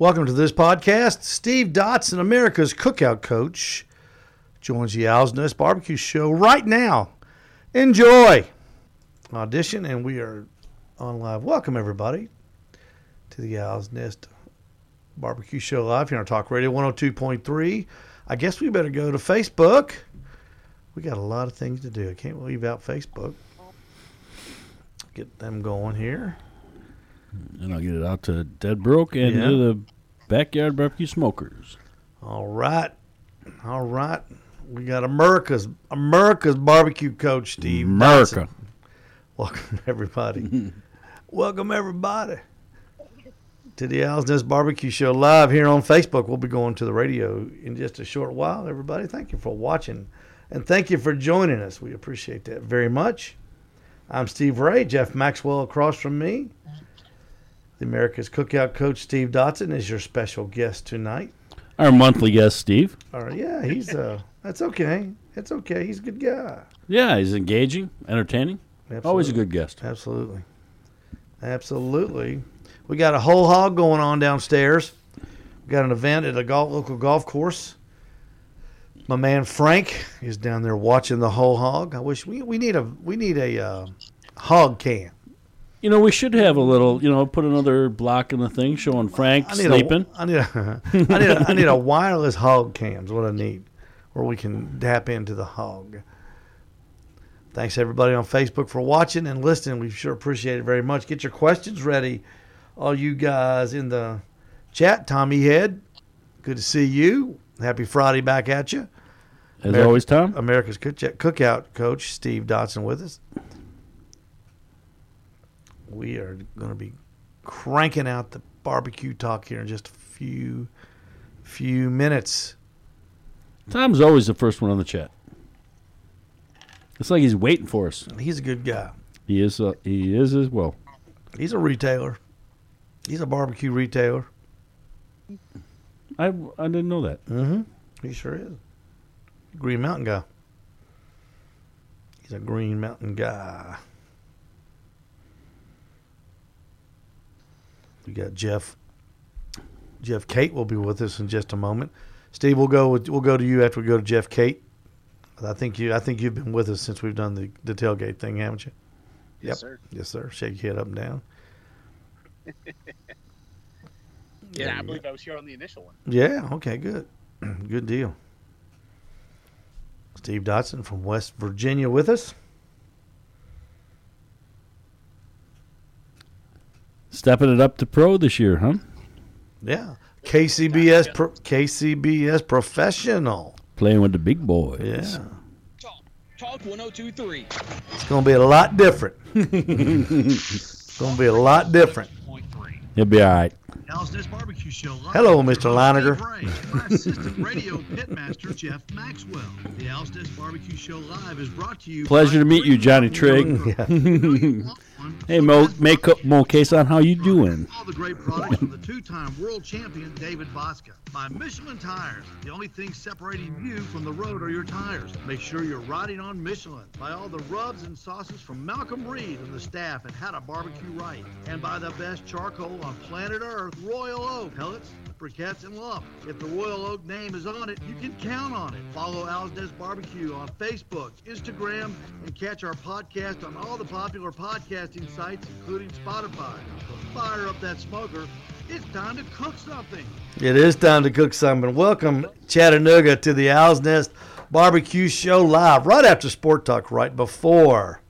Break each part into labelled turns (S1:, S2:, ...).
S1: Welcome to this podcast. Steve Dotson, America's cookout coach, joins the Owl's Nest Barbecue Show right now. Enjoy! Audition, and we are on live. Welcome, everybody, to the Owl's Nest Barbecue Show live here on Talk Radio 102.3. I guess we better go to Facebook. We got a lot of things to do. I can't leave out Facebook. Get them going here.
S2: And I'll get it out to Dead Broke and
S1: Yeah.
S2: to the Backyard Barbecue Smokers.
S1: All right. All right. We got America's America's barbecue coach, Steve.
S2: America.
S1: Welcome everybody. Welcome everybody to the Owl's Nest Barbecue Show live here on Facebook. We'll be going to the radio in just a short while. Everybody, thank you for watching and thank you for joining us. We appreciate that very much. I'm Steve Ray. Jeff Maxwell across from me. The America's Cookout Coach Steve Dotson is your special guest tonight.
S2: Our monthly guest, Steve.
S1: All right, yeah, he's uh, that's okay. It's okay. He's a good guy.
S2: Yeah, he's engaging, entertaining. Always a good guest.
S1: Absolutely, absolutely. We got a whole hog going on downstairs. We got an event at a golf, local golf course. My man Frank is down there watching the whole hog. I wish we we need a we need a uh, hog cam.
S2: You know, we should have a little, you know, put another block in the thing showing Frank
S1: I
S2: sleeping.
S1: A, I need a I need a, I need a wireless hog cam. Is what I need, where we can tap into the hog. Thanks everybody on Facebook for watching and listening. We sure appreciate it very much. Get your questions ready, all you guys in the chat. Tommy Head, good to see you. Happy Friday back at you.
S2: As
S1: Ameri-
S2: always, Tom.
S1: America's Cookout Coach Steve Dotson with us. We are going to be cranking out the barbecue talk here in just a few few minutes.
S2: Tom's always the first one on the chat. It's like he's waiting for us.
S1: He's a good guy.
S2: He is. Uh, he is as well.
S1: He's a retailer. He's a barbecue retailer.
S2: I I didn't know that.
S1: Mm-hmm. He sure is. Green Mountain guy. He's a Green Mountain guy. We got Jeff. Jeff Kate will be with us in just a moment. Steve, we'll go. With, we'll go to you after we go to Jeff Kate. I think you. I think you've been with us since we've done the, the tailgate thing, haven't you?
S3: Yes,
S1: Yep.
S3: sir.
S1: Yes, sir. Shake your head up and down.
S3: Yeah, I believe I was here on the initial one.
S1: Yeah. Okay. Good. good deal. Steve Dotson from West Virginia with us.
S2: Stepping it up to pro this year, huh?
S1: Yeah. KCBS pro, KCBS professional.
S2: Playing with the big boys.
S1: Yeah.
S4: Talk, talk 1023.
S1: It's going to be a lot different. it's going to be a lot different.
S4: Point three.
S2: He'll be all right.
S5: Owl's Nest Barbecue Show. Live.
S1: Hello, Mr.
S5: host,
S1: Leininger.
S5: Steve Ray, and my radio pitmaster, Jeff Maxwell. The Owl's Nest Barbecue Show Live is brought to you.
S2: Pleasure to meet you, Johnny
S5: Green
S2: Trigg. Hey, Mo, make up Mo Queson. How you doing?
S5: all the great products from the two-time world champion David Bouska. By Michelin Tires, the only thing separating you from the road are your tires. Make sure you're riding on Michelin. By all the rubs and sauces from Malcolm Reed and the staff at How to Barbecue Right. And by the best charcoal on planet Earth, Royal Oak. Pellets, briquettes, and lump. If the Royal Oak name is on it, you can count on it. Follow Owl's Nest Barbecue on Facebook, Instagram, and catch our podcast on all the popular podcasting sites, including Spotify. So fire up that smoker. It's time to cook something.
S1: It is time to cook something. Welcome, Chattanooga, to the Owl's Nest Barbecue Show live right after Sport Talk, right before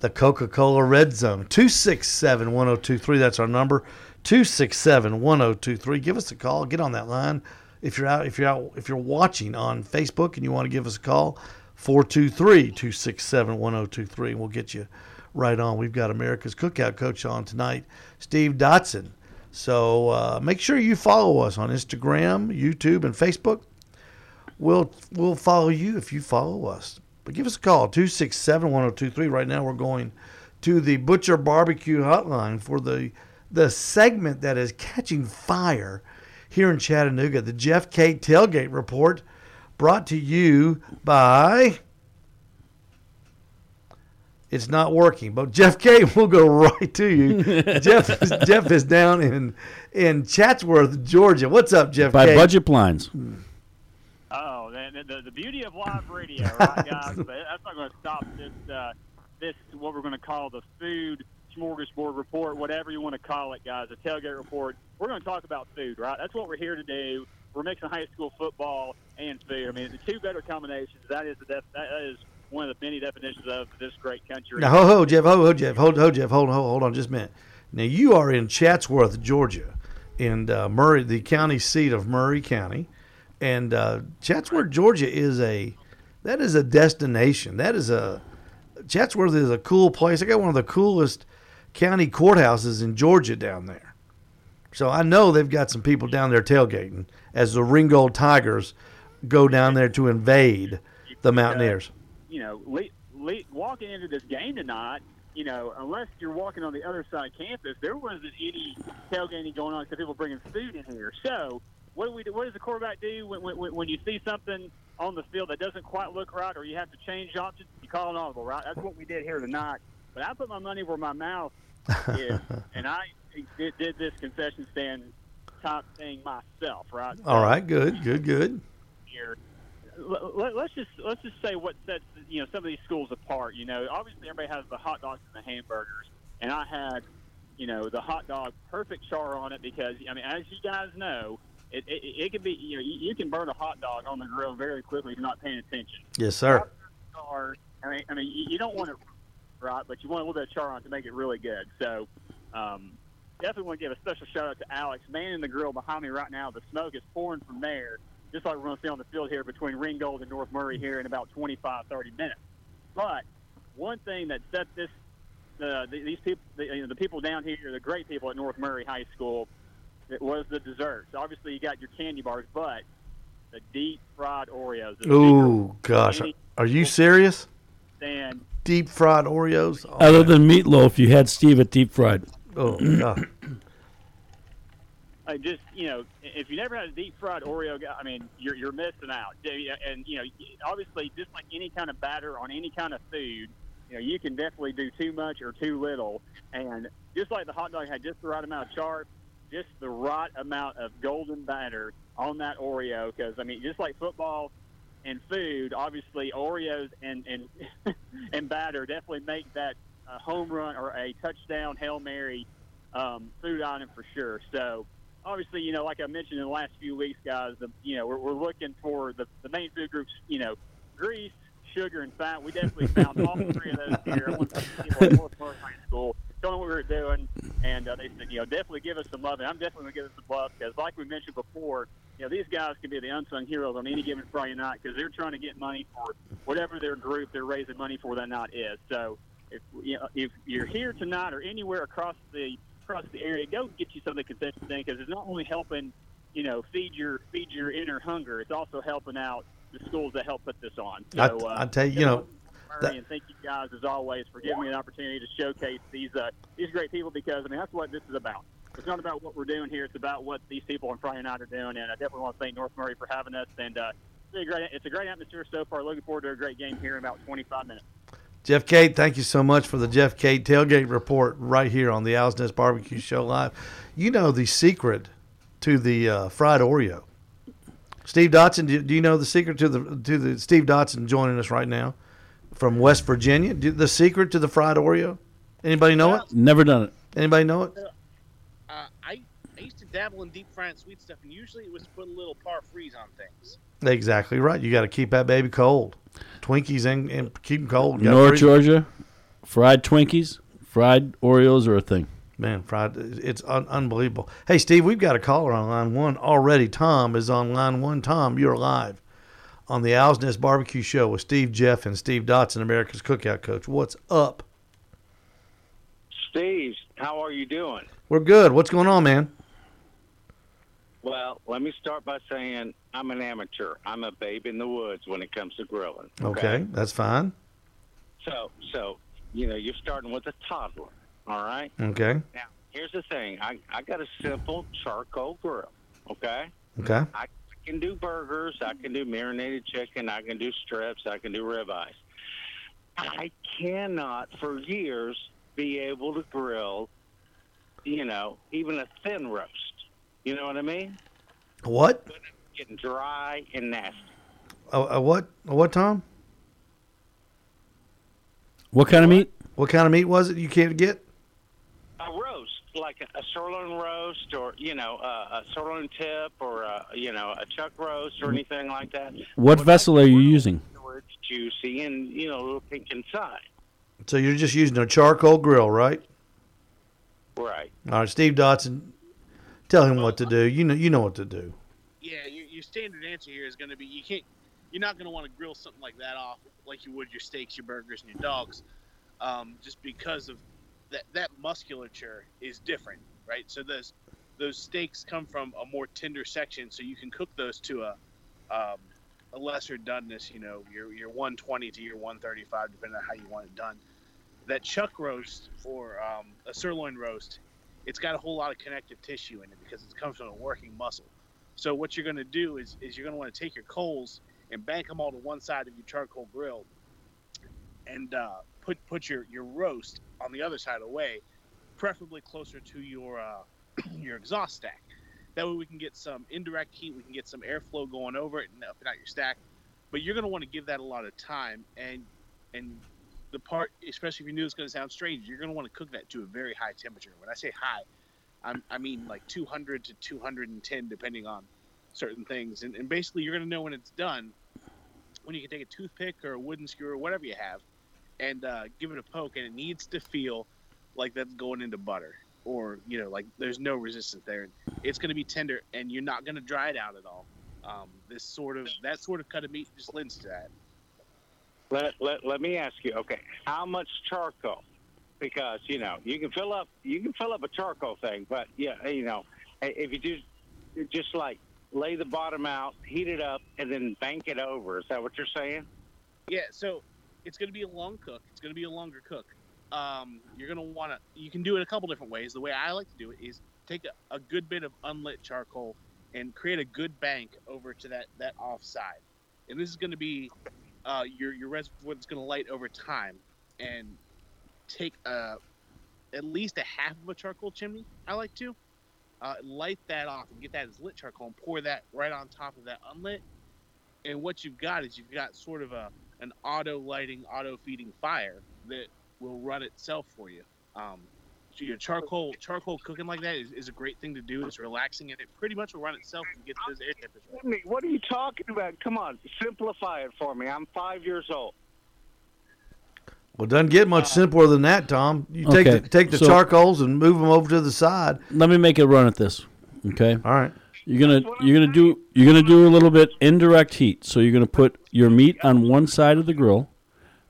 S1: the Coca Cola Red Zone. 267 1023. That's our number. 267 1023. Give us a call. Get on that line. If you're out, if you're out, if you're watching on Facebook and you want to give us a call, 423 267 1023, and we'll get you right on. We've got America's Cookout Coach on tonight, Steve Dotson. So uh, make sure you follow us on Instagram, YouTube, and Facebook. We'll we'll follow you if you follow us. But give us a call 267-1023. Right now we're going to the Butcher Barbecue Hotline for the the segment that is catching fire here in Chattanooga, the Jeff K Tailgate Report, brought to you by it's not working. But Jeff K, we'll go right to you. Jeff, is, Jeff is down in in Chatsworth, Georgia. What's up, Jeff
S2: By
S1: K?
S2: budget blinds.
S6: Oh, the, the, the beauty of live radio, right, guys? but that's not going to stop this, uh, this what we're going to call the food smorgasbord report, whatever you want to call it, guys, a tailgate report. We're going to talk about food, right? That's what we're here to do. We're mixing high school football and food. I mean, the two better combinations. That is the def- that is one of the many definitions of this great country.
S1: Now, ho, ho, Jeff, ho, ho, Jeff, hold, ho, Jeff, hold, hold, hold on, just a minute. Now, you are in Chatsworth, Georgia, in uh, Murray, the county seat of Murray County, and uh, Chatsworth, Georgia, is a that is a destination. That is a Chatsworth is a cool place. I got one of the coolest county courthouses in Georgia down there. So I know they've got some people down there tailgating as the Ringgold Tigers go down there to invade the Mountaineers.
S6: you know, le- le- walking into this game tonight, you know, unless you're walking on the other side of campus, there wasn't any tailgating going on because people bringing food in here. So, what do we do? What does the quarterback do when, when, when you see something on the field that doesn't quite look right, or you have to change options? You call an audible, right? That's what we did here tonight. But I put my money where my mouth is, and I did, did this concession stand top thing myself, right?
S1: All right, good, good, good.
S6: here. Let, let's just let's just say what sets you know some of these schools apart. You know, obviously everybody has the hot dogs and the hamburgers, and I had you know the hot dog perfect char on it because I mean as you guys know. It, it, it can be, you know, you, you can burn a hot dog on the grill very quickly if you're not paying attention.
S1: Yes, sir.
S6: Char, I mean, I mean, you, you don't want it right, but you want a little bit of char on it to make it really good. So, um, definitely want to give a special shout out to Alex, manning the grill behind me right now. The smoke is pouring from there, just like we're going to see on the field here between Ringgold and North Murray here in about 25, 30 minutes. But one thing that set this, uh, the, these people, the, you know, the people down here, the great people at North Murray High School, it was the desserts. Obviously, you got your candy bars, but the deep fried Oreos.
S1: Ooh, gosh, are you serious?
S6: And
S1: Deep fried Oreos? Oh,
S2: Other than meatloaf, you had Steve at deep fried.
S1: oh God.
S6: I just you know, if you never had a deep fried Oreo, I mean, you're you're missing out. And you know, obviously, just like any kind of batter on any kind of food, you know, you can definitely do too much or too little. And just like the hot dog had just the right amount of char, just the right amount of golden batter on that Oreo. Because I mean, just like football and food, obviously Oreos and and and batter definitely make that a home run or a touchdown hail mary um, food item for sure. So obviously, you know, like I mentioned in the last few weeks, guys, the, you know, we're, we're looking for the, the main food groups, you know, grease, sugar, and fat. We definitely found all three of those here. I went to North Murray High School, told them what we were doing, and uh, they said, you know, definitely give us some love. And I'm definitely going to give us some love because, like we mentioned before, you know, these guys can be the unsung heroes on any given Friday night because they're trying to get money for whatever their group they're raising money for that night is. So if you know, if you're here tonight or anywhere across the across the area, go get you some of the concession stand because it's not only helping, you know, feed your feed your inner hunger. It's also helping out the schools that help put this on.
S1: I,
S6: So, uh,
S1: I tell you, you know, That-
S6: and thank you guys as always for giving me an opportunity to showcase these uh, these great people because I mean that's what this is about. It's not about what we're doing here; it's about what these people on Friday night are doing. And I definitely want to thank North Murray for having us. And uh, it's a great it's a great atmosphere so far. Looking forward to a great game here in about 25 minutes.
S1: Jeff Kate, thank you so much for the Jeff Kate tailgate report right here on the Owl's Nest Barbecue Show Live. You know the secret to the uh, fried Oreo. Steve Dotson, do, do you know the secret to the to the Steve Dotson joining us right now from West Virginia? The secret to the fried Oreo? Anybody know it?
S2: Never done it.
S1: Anybody know it?
S3: Uh, I, I used to dabble in deep fried sweet stuff, and usually it was to put a little par freeze on things.
S1: Exactly right. You got to keep that baby cold. Twinkies and, and keep them cold. You
S2: North Georgia, fried Twinkies, fried Oreos are a thing.
S1: Man, fried, it's un- unbelievable. Hey, Steve, we've got a caller on line one already. Tom is on line one. Tom, you're live on the Owl's Nest Barbecue Show with Steve Jeff and Steve Dotson, America's Cookout Coach. What's up?
S7: Steve, how are you doing?
S1: We're good. What's going on, man?
S7: Well, let me start by saying I'm an amateur. I'm a babe in the woods when it comes to grilling.
S1: Okay, that's fine.
S7: So, so you know, you're starting with a toddler. All right.
S1: Okay,
S7: Now, here's the thing. I I got a simple charcoal grill. Okay.
S1: okay,
S7: I can do burgers. I can do marinated chicken. I can do strips. I can do ribeyes. I cannot for years be able to grill, you know, even a thin roast. You know what I mean?
S1: What?
S7: Getting dry and nasty.
S1: A, a what? A what, Tom?
S2: What kind of meat?
S1: What kind of meat was it you can't get?
S7: A roast, like a, a sirloin roast, or you know, a, a sirloin tip, or a, you know, a chuck roast, or anything like that.
S2: What
S7: Well,
S2: vessel are you using?
S7: where it's juicy and you know, a little pink inside.
S1: So you're just using a charcoal grill, right?
S7: Right.
S1: All right, Steve Dotson, tell him what to do. You know, you know what to do.
S3: Yeah, your, your standard answer here is going to be you can't. You're not going to want to grill something like that off like you would your steaks, your burgers, and your dogs, um, just because of that. That musculature is different, right? So those those steaks come from a more tender section, so you can cook those to a um, a lesser doneness. You know, your your 120 to your 135, depending on how you want it done. That chuck roast or um, a sirloin roast, it's got a whole lot of connective tissue in it because it comes from a working muscle. So what you're going to do is, is you're going to want to take your coals and bank them all to one side of your charcoal grill, and uh, put put your, your roast on the other side of the way, preferably closer to your uh, your exhaust stack. That way we can get some indirect heat, we can get some airflow going over it and up and out your stack. But you're going to want to give that a lot of time, and and the part, especially if you knew it's going to sound strange, you're going to want to cook that to a very high temperature. When I say high, I'm, I mean like 200 to 210, depending on certain things. And, and basically, you're going to know when it's done when you can take a toothpick or a wooden skewer whatever you have and uh, give it a poke, and it needs to feel like that's going into butter or, you know, like there's no resistance there. It's going to be tender, and you're not going to dry it out at all. Um, this sort of that sort of cut of meat just lends to that.
S7: Let, let, let me ask you, okay, how much charcoal? Because you know you can fill up you can fill up a charcoal thing, but yeah, you know if you just just like lay the bottom out, heat it up, and then bank it over. Is that what you're saying?
S3: Yeah, so it's going to be a long cook. It's going to be a longer cook. Um, you're going to want to. You can do it a couple different ways. The way I like to do it is take a, a good bit of unlit charcoal and create a good bank over to that that off side. And this is going to be uh, your your reservoir that's going to light over time and take a at least a half of a charcoal chimney. I like to uh, light that off and get that as lit charcoal and pour that right on top of that unlit. And what you've got is you've got sort of a an auto lighting, auto feeding fire that will run itself for you. Um, so your charcoal charcoal cooking like that is, is a great thing to do. It's relaxing and it pretty much will run itself and get those air temperatures.
S7: I mean, what are you talking about? Come on, simplify it for me. I'm five years old.
S1: Well, doesn't get much simpler than that, Tom. You take the, take the
S2: so-
S1: charcoals and move them over to the side.
S2: Let me make it run at this. Okay.
S1: All right.
S2: You're gonna you're gonna do you're gonna do a little bit indirect heat. So you're gonna put your meat on one side of the grill,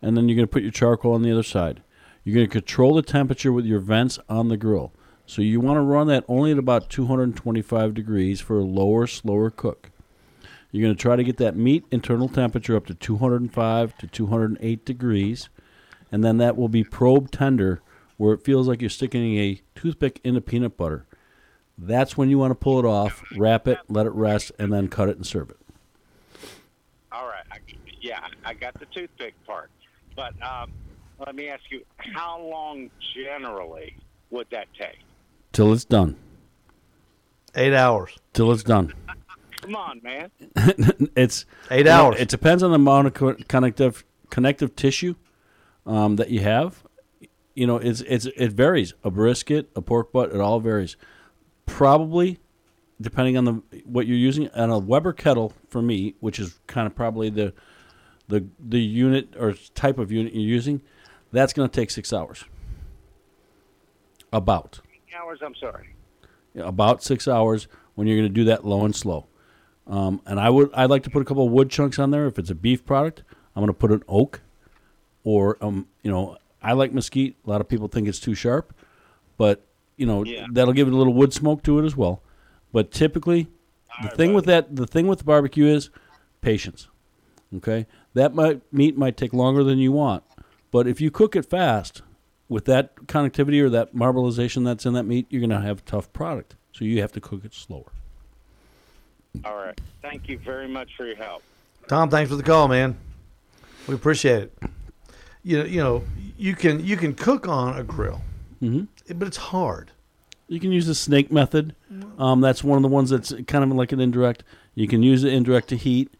S2: and then you're gonna put your charcoal on the other side. You're gonna control the temperature with your vents on the grill. So you want to run that only at about 225 degrees for a lower, slower cook. You're gonna try to get that meat internal temperature up to 205 to 208 degrees, and then that will be probe tender, where it feels like you're sticking a toothpick into peanut butter. That's when you want to pull it off, wrap it, let it rest, and then cut it and serve it.
S7: All right. I, yeah, I got the toothpick part. But um, let me ask you, how long generally would that take?
S2: Till it's done.
S1: Eight hours.
S2: Till it's done.
S7: Come on, man.
S2: it's
S1: Eight
S2: you know,
S1: hours.
S2: it depends on the amount of co- connective connective tissue um, that you have. You know, it's it's it varies. A brisket, a pork butt, it all varies. Probably, depending on the what you're using, on a Weber kettle for me, which is kind of probably the the the unit or type of unit you're using, that's going to take six hours. About
S7: Hours, I'm sorry.
S2: about six hours when you're going to do that low and slow. Um, and I would I'd like to put a couple of wood chunks on there. If it's a beef product, I'm going to put an oak, or um, you know, I like mesquite. A lot of people think it's too sharp, but you know
S7: Yeah.
S2: that'll give it a little wood smoke to it as well. But typically, the thing with that the thing with the barbecue is patience. Okay, that might meat might take longer than you want, but if you cook it fast with that connectivity or that marbleization that's in that meat, you're going to have a tough product. So you have to cook it slower.
S7: All right. Thank you very much for your help.
S1: Tom, thanks for the call, man. We appreciate it. you know, you know, you can you can cook on a grill,
S2: Mhm.
S1: But it's hard.
S2: You can use the snake method. Um, that's one of the ones that's kind of like an indirect. You can use it indirect to heat.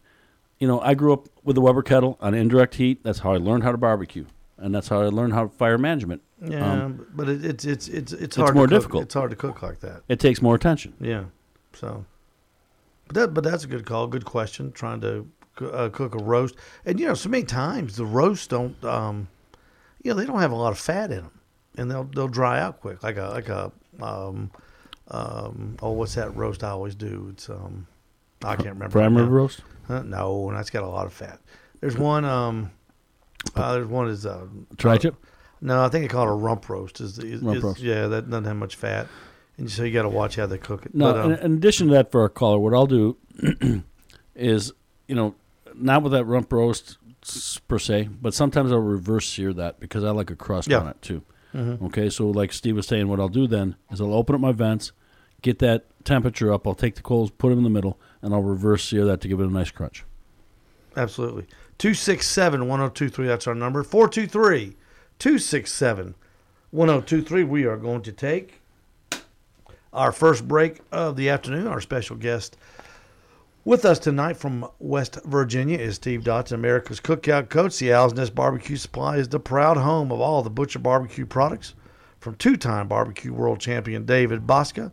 S2: You know, I grew up with the Weber kettle on indirect heat. That's how I learned how to barbecue, and that's how I learned how to fire management.
S1: Yeah,
S2: Um,
S1: but it, it's it's it's it's hard.
S2: It's more
S1: to cook.
S2: difficult.
S1: It's hard to cook like that.
S2: It takes more attention.
S1: Yeah, so, but that but that's a good call. Good question. Trying to uh, cook a roast, and you know, so many times the roasts don't, um, you know, they don't have a lot of fat in them, and they'll they'll dry out quick, like a like a um, um, oh, what's that roast I always do? It's um, I can't remember.
S2: Prime rib roast.
S1: Huh? No, and that's got a lot of fat. There's one. Um, uh, there's one is uh,
S2: Tri tip.
S1: no, I think they call it a rump roast. Is, is,
S2: Rump
S1: is-
S2: roast.
S1: Yeah, that doesn't have much fat, and so you got to watch how they cook it.
S2: No,
S1: but, um,
S2: in, in addition to that, for our caller, what I'll do is, you know, not with that rump roast per se, but sometimes I'll reverse sear that because I like a crust
S1: Yeah.
S2: On it too. Mm-hmm. Okay, so like Steve was saying, what I'll do then is I'll open up my vents, get that temperature up. I'll take the coals, put them in the middle, and I'll reverse sear that to give it a nice crunch.
S1: Absolutely. 267 1023, that's our number. 423 267 1023. We are going to take our first break of the afternoon. Our special guest with us tonight from West Virginia is Steve Dotson, America's cookout coach. The Owl's Nest Barbecue Supply is the proud home of all the Butcher barbecue products from two time barbecue world champion David Bouska.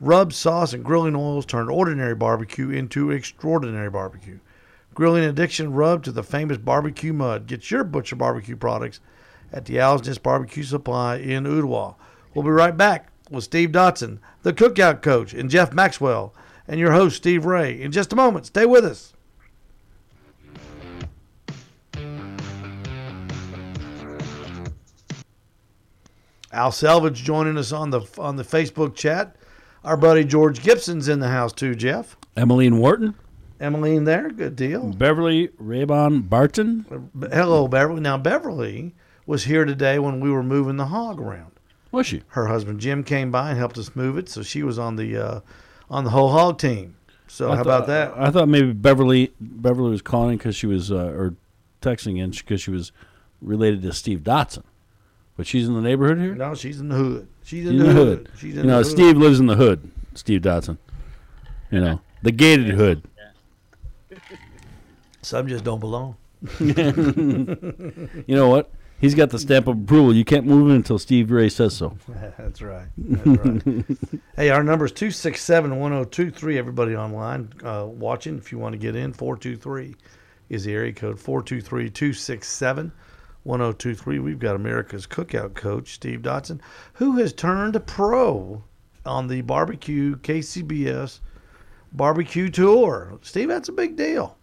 S1: Rub, sauce, and grilling oils turn ordinary barbecue into extraordinary barbecue. Grilling addiction rub to the famous barbecue mud. Get your Butcher barbecue products at the Owl's Nest Barbecue Supply in Ooltewah. We'll be right back with Steve Dotson, the cookout coach, and Jeff Maxwell, and your host, Steve Ray. In just a moment, stay with us. Al Salvage joining us on the on the Facebook chat. Our buddy George Gibson's in the house too, Jeff.
S2: Emmeline Wharton,
S1: Emmeline there, good deal.
S2: Beverly Raybon Barton.
S1: Hello, Beverly. Now Beverly was here today when we were moving the hog around.
S2: Was she?
S1: Her husband Jim came by and helped us move it, so she was on the uh, on the whole hog team. So
S2: I
S1: how
S2: thought-
S1: about that?
S2: I thought maybe Beverly Beverly was calling because she was uh, or texting in because she was related to Steve Dotson, but she's in the neighborhood here.
S1: No, she's in the hood. She's in,
S2: in
S1: the,
S2: the
S1: hood.
S2: hood.
S1: She's
S2: You
S1: in
S2: know,
S1: the hood.
S2: Steve lives in the hood. Steve Dotson. You know, the gated hood.
S1: Some just don't belong.
S2: You know what? He's got the stamp of approval. You can't move in until Steve Ray says so.
S1: That's right. That's right. hey, our number is 267 1023. Everybody online uh, watching, if you want to get in, 423 is the area code 423 267 1023. We've got America's cookout coach, Steve Dotson, who has turned a pro on the barbecue KCBS barbecue tour. Steve, that's a big deal.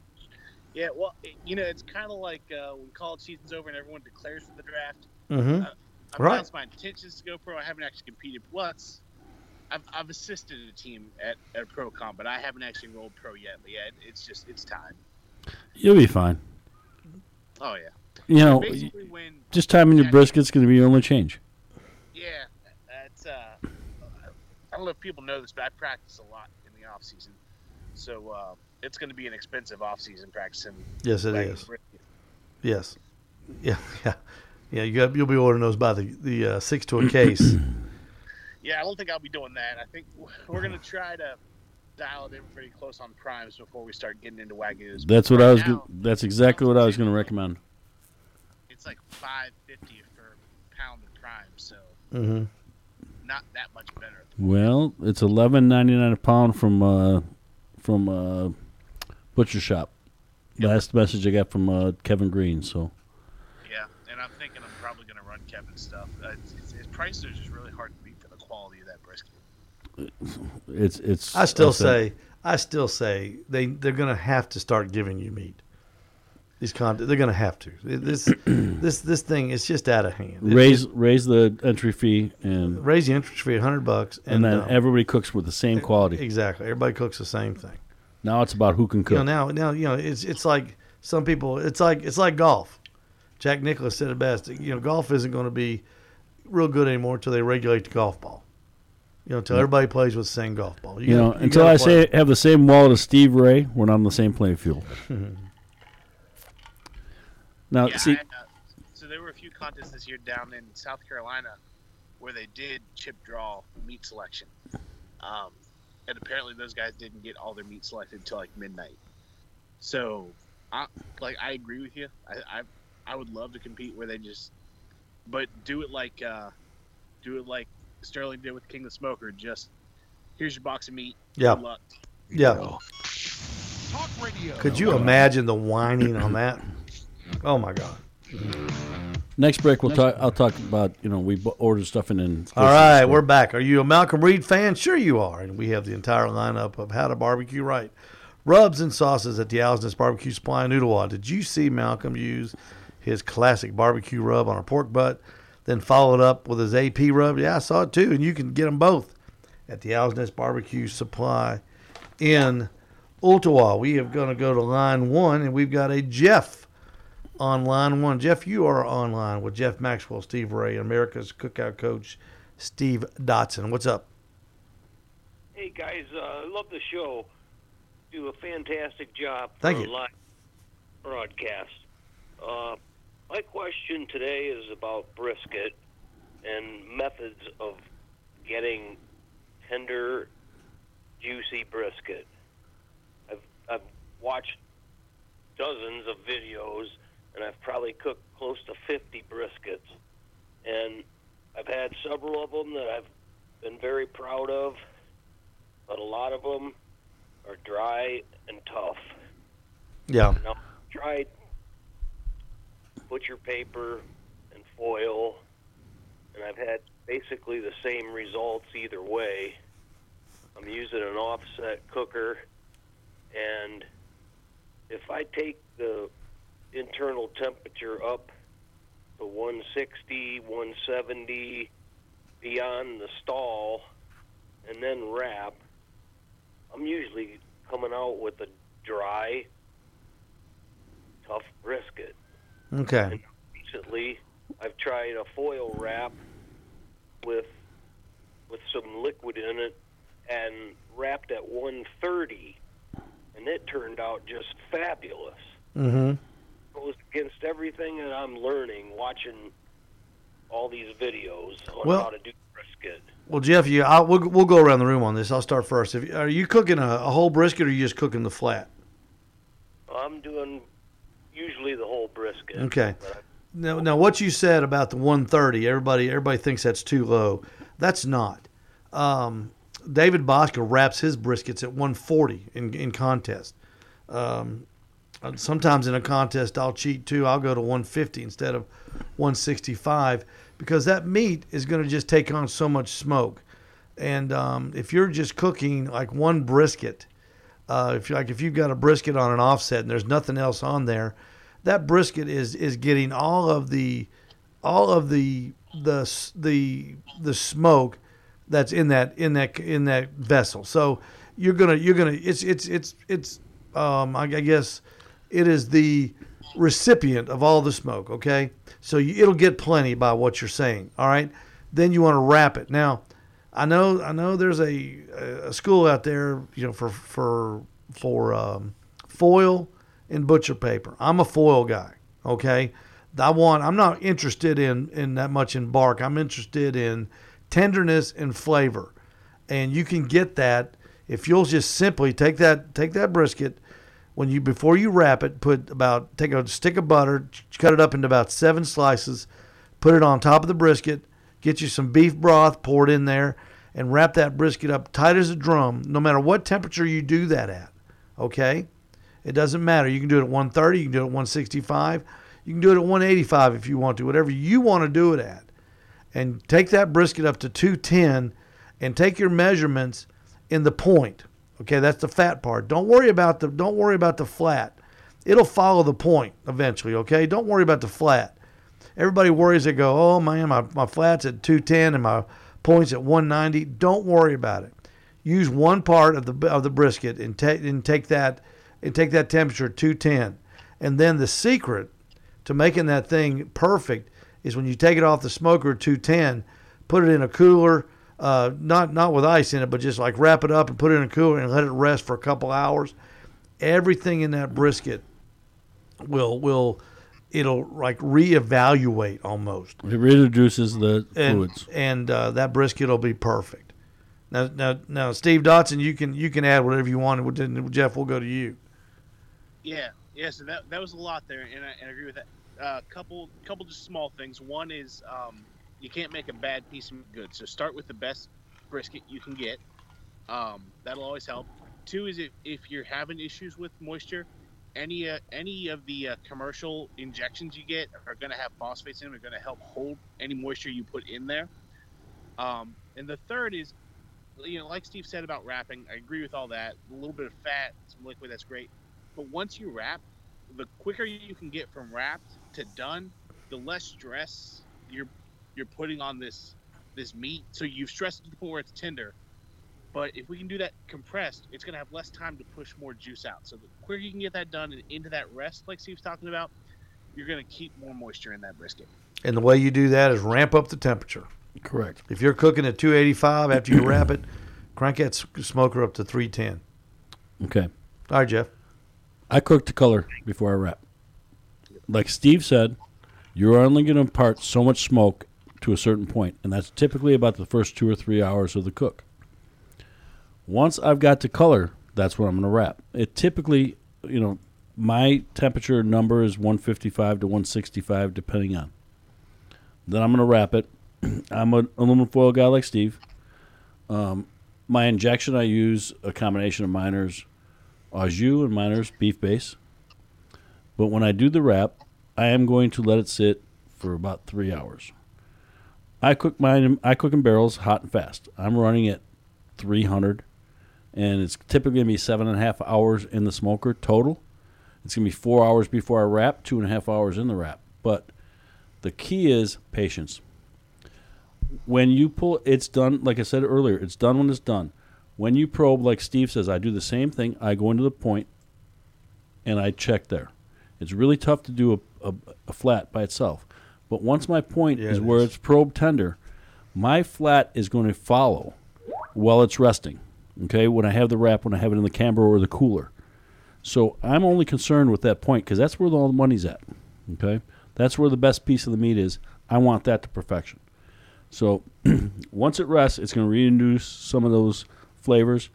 S3: Yeah, well, you know, it's kind of like uh, when college season's over and everyone declares for the draft.
S1: Mm-hmm.
S3: I've
S1: Right.
S3: announced my intentions to go pro. I haven't actually competed. It's, I've, I've assisted a team at, at pro com, but I haven't actually enrolled pro yet. But yeah, it's just it's time.
S2: You'll be fine.
S3: Oh yeah.
S2: You know,
S3: Basically, when
S2: just timing your brisket's going to be your only change.
S3: yeah, that's uh, I don't know if people know this, but I practice a lot in the off season, so uh, it's going to be an expensive off season practicing.
S1: Yes, it
S3: wagon
S1: is.
S3: brisket.
S1: Yes. Yeah, yeah. Yeah, you got, you'll be ordering those by the, the uh, six to a case.
S3: Yeah, I don't think I'll be doing that. I think we're going to try to dial it in pretty close on primes before we start getting into wagyus.
S2: That's what
S3: Right
S2: I was.
S3: now,
S2: go- That's exactly what I was going to recommend.
S3: It's like five fifty for a pound of prime, so
S1: hmm
S3: not that much better.
S2: Well, it's eleven ninety nine a pound from uh, from uh, butcher shop. Last message I got from uh, Kevin Green. So
S3: Yeah, and I'm thinking I'm probably going to run Kevin's stuff. Uh, it's, it's, his prices are just really hard to beat for the quality of that brisket.
S2: it's it's.
S1: I still
S2: I'll
S1: say, I still say they they're going to have to start giving you meat. These con they're going to have to. This this this thing is just out of hand. It-
S2: raise raise the entry fee and
S1: raise the entry fee hundred bucks,
S2: and then
S1: um,
S2: everybody cooks with the same quality.
S1: exactly. Everybody cooks the same thing.
S2: Now it's about who can
S1: You
S2: cook.
S1: know, now now you know it's it's like some people. It's like it's like golf. Jack Nicklaus said it best. You know, golf isn't going to be real good anymore until they regulate the golf ball. You know, until everybody plays with the same golf ball.
S2: you know,
S1: gotta-
S2: until I
S1: play.
S2: say have the same wallet as Steve Ray, we're not on the same playing field. now,
S3: Yeah,
S2: see,
S3: I, uh, so so there were a few contests this year down in South Carolina where they did chip draw meat selection, um, and apparently those guys didn't get all their meat selected until like midnight. So, I like I agree with you. I I, I would love to compete where they just, but do it like uh, do it like Sterling did with King of the Smoker. Just here's your box of meat.
S1: Yeah.
S3: Good luck.
S1: Yeah.
S8: Talk radio.
S1: Could you imagine the whining on that? Oh my God.
S2: Next break, we'll talk. I'll talk about you know we ordered stuff and then.
S1: All right, we're back. Are you a Malcolm Reed fan? Sure you are. And we have the entire lineup of how to barbecue right. Rubs and sauces at the Owlsnest Barbecue Supply in Ooltewah. Did you see Malcolm use his classic barbecue rub on a pork butt, then followed up with his AP rub? Yeah, I saw it too. And you can get them both at the Owlsnest Barbecue Supply in Ooltewah. We are going to go to line one, and we've got a Jeff on line one. Jeff, you are online with Jeff Maxwell, Steve Ray, America's cookout coach, Steve Dotson. What's up?
S9: Hey guys, uh, I love the show. Do a fantastic job
S1: Thank you.
S9: live broadcast. Uh, my question today is about brisket and methods of getting tender, juicy brisket. I've I've watched dozens of videos, and I've probably cooked close to 50 briskets, and I've had several of them that I've been very proud of but a lot of them are dry and tough.
S1: Yeah.
S9: Now, tried butcher paper and foil, and I've had basically the same results either way. I'm using an offset cooker, and if I take the internal temperature up to 160, 170 beyond the stall, and then wrap, I'm usually coming out with a dry, tough brisket.
S1: Okay.
S9: Recently, I've tried a foil wrap with with some liquid in it and wrapped at 130, and it turned out just fabulous.
S1: Mm-hmm.
S9: Against everything that I'm learning watching all these videos on
S1: Well-
S9: how to do brisket.
S1: Well, Jeff, you, I'll, we'll, we'll go around the room on this. I'll start first. If, are you cooking a, a whole brisket or are you just cooking the flat?
S9: I'm doing usually the whole brisket.
S1: Okay.
S9: I-
S1: Now, now, what you said about the 130, everybody, everybody thinks that's too low. That's not. Um, David Bouska wraps his briskets at 140 in in contest. Um, sometimes in a contest, I'll cheat too. I'll go to 150 instead of 165 because that meat is going to just take on so much smoke. And um, if you're just cooking like one brisket, uh, if you like, if you've got a brisket on an offset and there's nothing else on there, that brisket is is getting all of the all of the the the the smoke that's in that in that in that vessel. So you're gonna you're gonna it's it's it's it's um I, I guess it is the recipient of all the smoke. Okay, so you, it'll get plenty by what you're saying. All right, then you want to wrap it now. I know I know there's a a school out there, you know, for for for um, foil and butcher paper. I'm a foil guy. Okay, I want. I'm not interested in in that much in bark. I'm interested in tenderness and flavor, and you can get that if you'll just simply take that take that brisket when you before you wrap it, put about take a stick of butter, cut it up into about seven slices, put it on top of the brisket, get you some beef broth, pour it in there, and wrap that brisket up tight as a drum, no matter what temperature you do that at. Okay? It doesn't matter. You can do it at 130, you can do it at 165, you can do it at 185 if you want to, whatever you want to do it at. And take that brisket up to 210 and take your measurements in the point. Okay, that's the fat part. Don't worry about the don't worry about the flat. It'll follow the point eventually, okay? Don't worry about the flat. Everybody worries they go, "Oh man, my, my flat's at 210 and my point's at 190." Don't worry about it. Use one part of the of the brisket and take and take that and take that temperature 210. And then the secret to making that thing perfect is when you take it off the smoker 210, put it in a cooler, uh, not not with ice in it, but just like wrap it up and put it in a cooler and let it rest for a couple hours. Everything in that brisket will will it'll like reevaluate almost.
S2: It reintroduces the
S1: and
S2: fluids.
S1: and uh, that brisket will be perfect. Now, now, now, Steve Dotson, you can you can add whatever you want. We'll- Jeff, we'll go to you.
S3: Yeah, yeah. So that that was a lot there, and I, and I agree with that. A uh, couple couple just small things. One is um, you can't make a bad piece of good. So start with the best brisket you can get. Um, that'll always help. Two is if, if you're having issues with moisture, any uh, any of the uh, commercial injections you get are going to have phosphates in them. Are going to help hold any moisture you put in there. Um, and the third is, you know, like Steve said about wrapping, I agree with all that. A little bit of fat, some liquid, that's great. But once you wrap, the quicker you can get from wrapped to done, the less stress you're you're putting on this this meat. So you've stressed it to the point where it's tender. But if we can do that compressed, it's gonna have less time to push more juice out. So the quicker you can get that done and into that rest, like Steve's talking about, you're gonna keep more moisture in that brisket.
S1: And the way you do that is ramp up the temperature.
S2: Correct.
S1: If you're cooking at 285 after you wrap it, crank that smoker up to 310.
S2: Okay.
S1: All right, Jeff.
S2: I cook the color before I wrap. Like Steve said, you're only going to impart so much smoke to a certain point, and that's typically about the first two or three hours of the cook. Once I've got to color, that's what I'm going to wrap. It typically, you know, my temperature number is 155 to 165, depending on. Then I'm going to wrap it. I'm an aluminum foil guy like Steve. Um, my injection, I use a combination of Minor's, au jus and Minor's beef base. But when I do the wrap, I am going to let it sit for about three hours. I cook mine. I cook in barrels, hot and fast. I'm running at 300, and it's typically gonna be seven and a half hours in the smoker total. It's gonna be four hours before I wrap, two and a half hours in the wrap. But the key is patience. When you pull, it's done. Like I said earlier, it's done when it's done. When you probe, like Steve says, I do the same thing. I go into the point, and I check there. It's really tough to do a, a, a flat by itself. But once my point
S1: Yeah,
S2: is
S1: it
S2: where
S1: is.
S2: it's probe tender, my flat is going to follow while it's resting. Okay, when I have the wrap, when I have it in the Cambro or the cooler. So I'm only concerned with that point because that's where all the money's at. Okay, that's where the best piece of the meat is. I want that to perfection. So once it rests, it's going to reintroduce some of those flavors,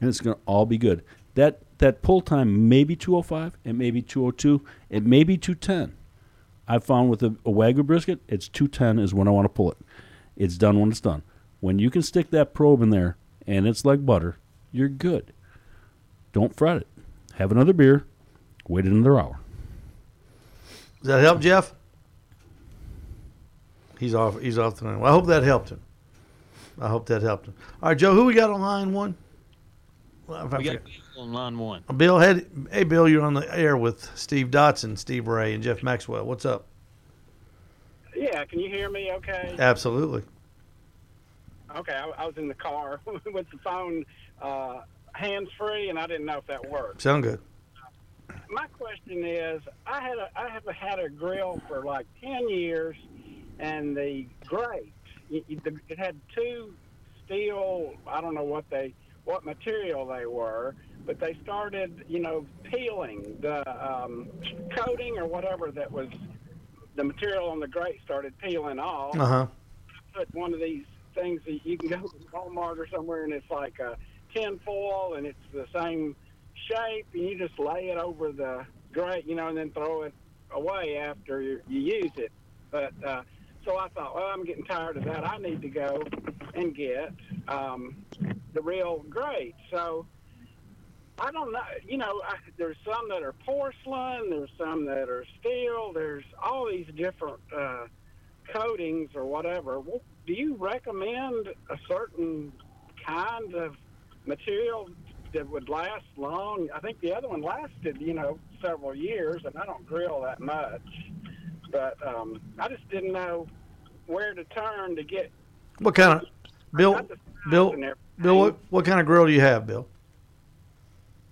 S2: and it's going to all be good. That that pull time may be 205, it may be 202, it may be 210. I've found with a, a wagyu brisket, it's 210 is when I want to pull it. It's done when it's done. When you can stick that probe in there and it's like butter, you're good. Don't fret it. Have another beer. Wait another hour.
S1: Does that help, Jeff? He's off. He's off line. Well, I hope that helped him. I hope that helped him. All right, Joe. Who we got on line one? Well,
S10: We got
S1: forget-
S10: Bill on line one.
S1: Bill, head, hey Bill, you're on the air with Steve Dotson, Steve Ray, and Jeff Maxwell. What's up?
S11: Yeah, can you hear me okay?
S1: Absolutely.
S11: Okay, I, I was in the car with the phone uh, hands free, and I didn't know if that worked.
S1: Sound good.
S11: My question is, I had a I have had a grill for like ten years, and the grate it, it it had two steel. I don't know what they what material they were, but they started you know peeling the um, coating or whatever that was the material on the grate started peeling off.
S1: Uh huh.
S11: put one of these things that you can go to Walmart or somewhere and it's like a tin foil and it's the same shape and you just lay it over the grate, you know, and then throw it away after you, you use it. But uh, so I thought, well, I'm getting tired of that. I need to go and get um, the real grate. So I don't know. You know, I, there's some that are porcelain. There's some that are steel. There's all these different uh, coatings or whatever. Well, do you recommend a certain kind of material that would last long? I think the other one lasted, you know, several years, and I don't grill that much. But um, I just didn't know where to turn to get.
S1: What kind of Bill? Bill? Bill? What, what kind of grill do you have, Bill?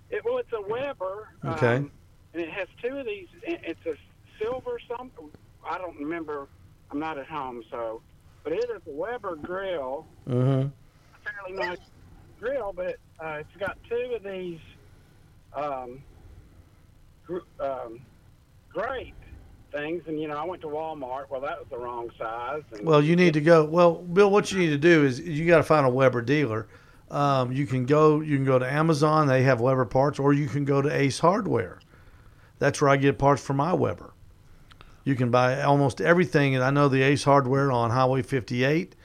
S11: It, well, it's a Weber.
S1: Okay.
S11: Um, and it has two of these. It's a silver something. I don't remember. I'm not at home, so. But it is a Weber grill.
S1: Mm-hmm.
S11: fairly nice grill, but uh, it's got two of these um, gr- um, grape things, and you know, I went to Walmart. Well, that was the wrong size. And
S1: Well, you need to go. Well, Bill, what you need to do is you got to find a Weber dealer. Um, you can go. You can go to Amazon. They have Weber parts, or you can go to Ace Hardware. That's where I get parts for my Weber. You can buy almost everything, and I know the Ace Hardware on Highway 58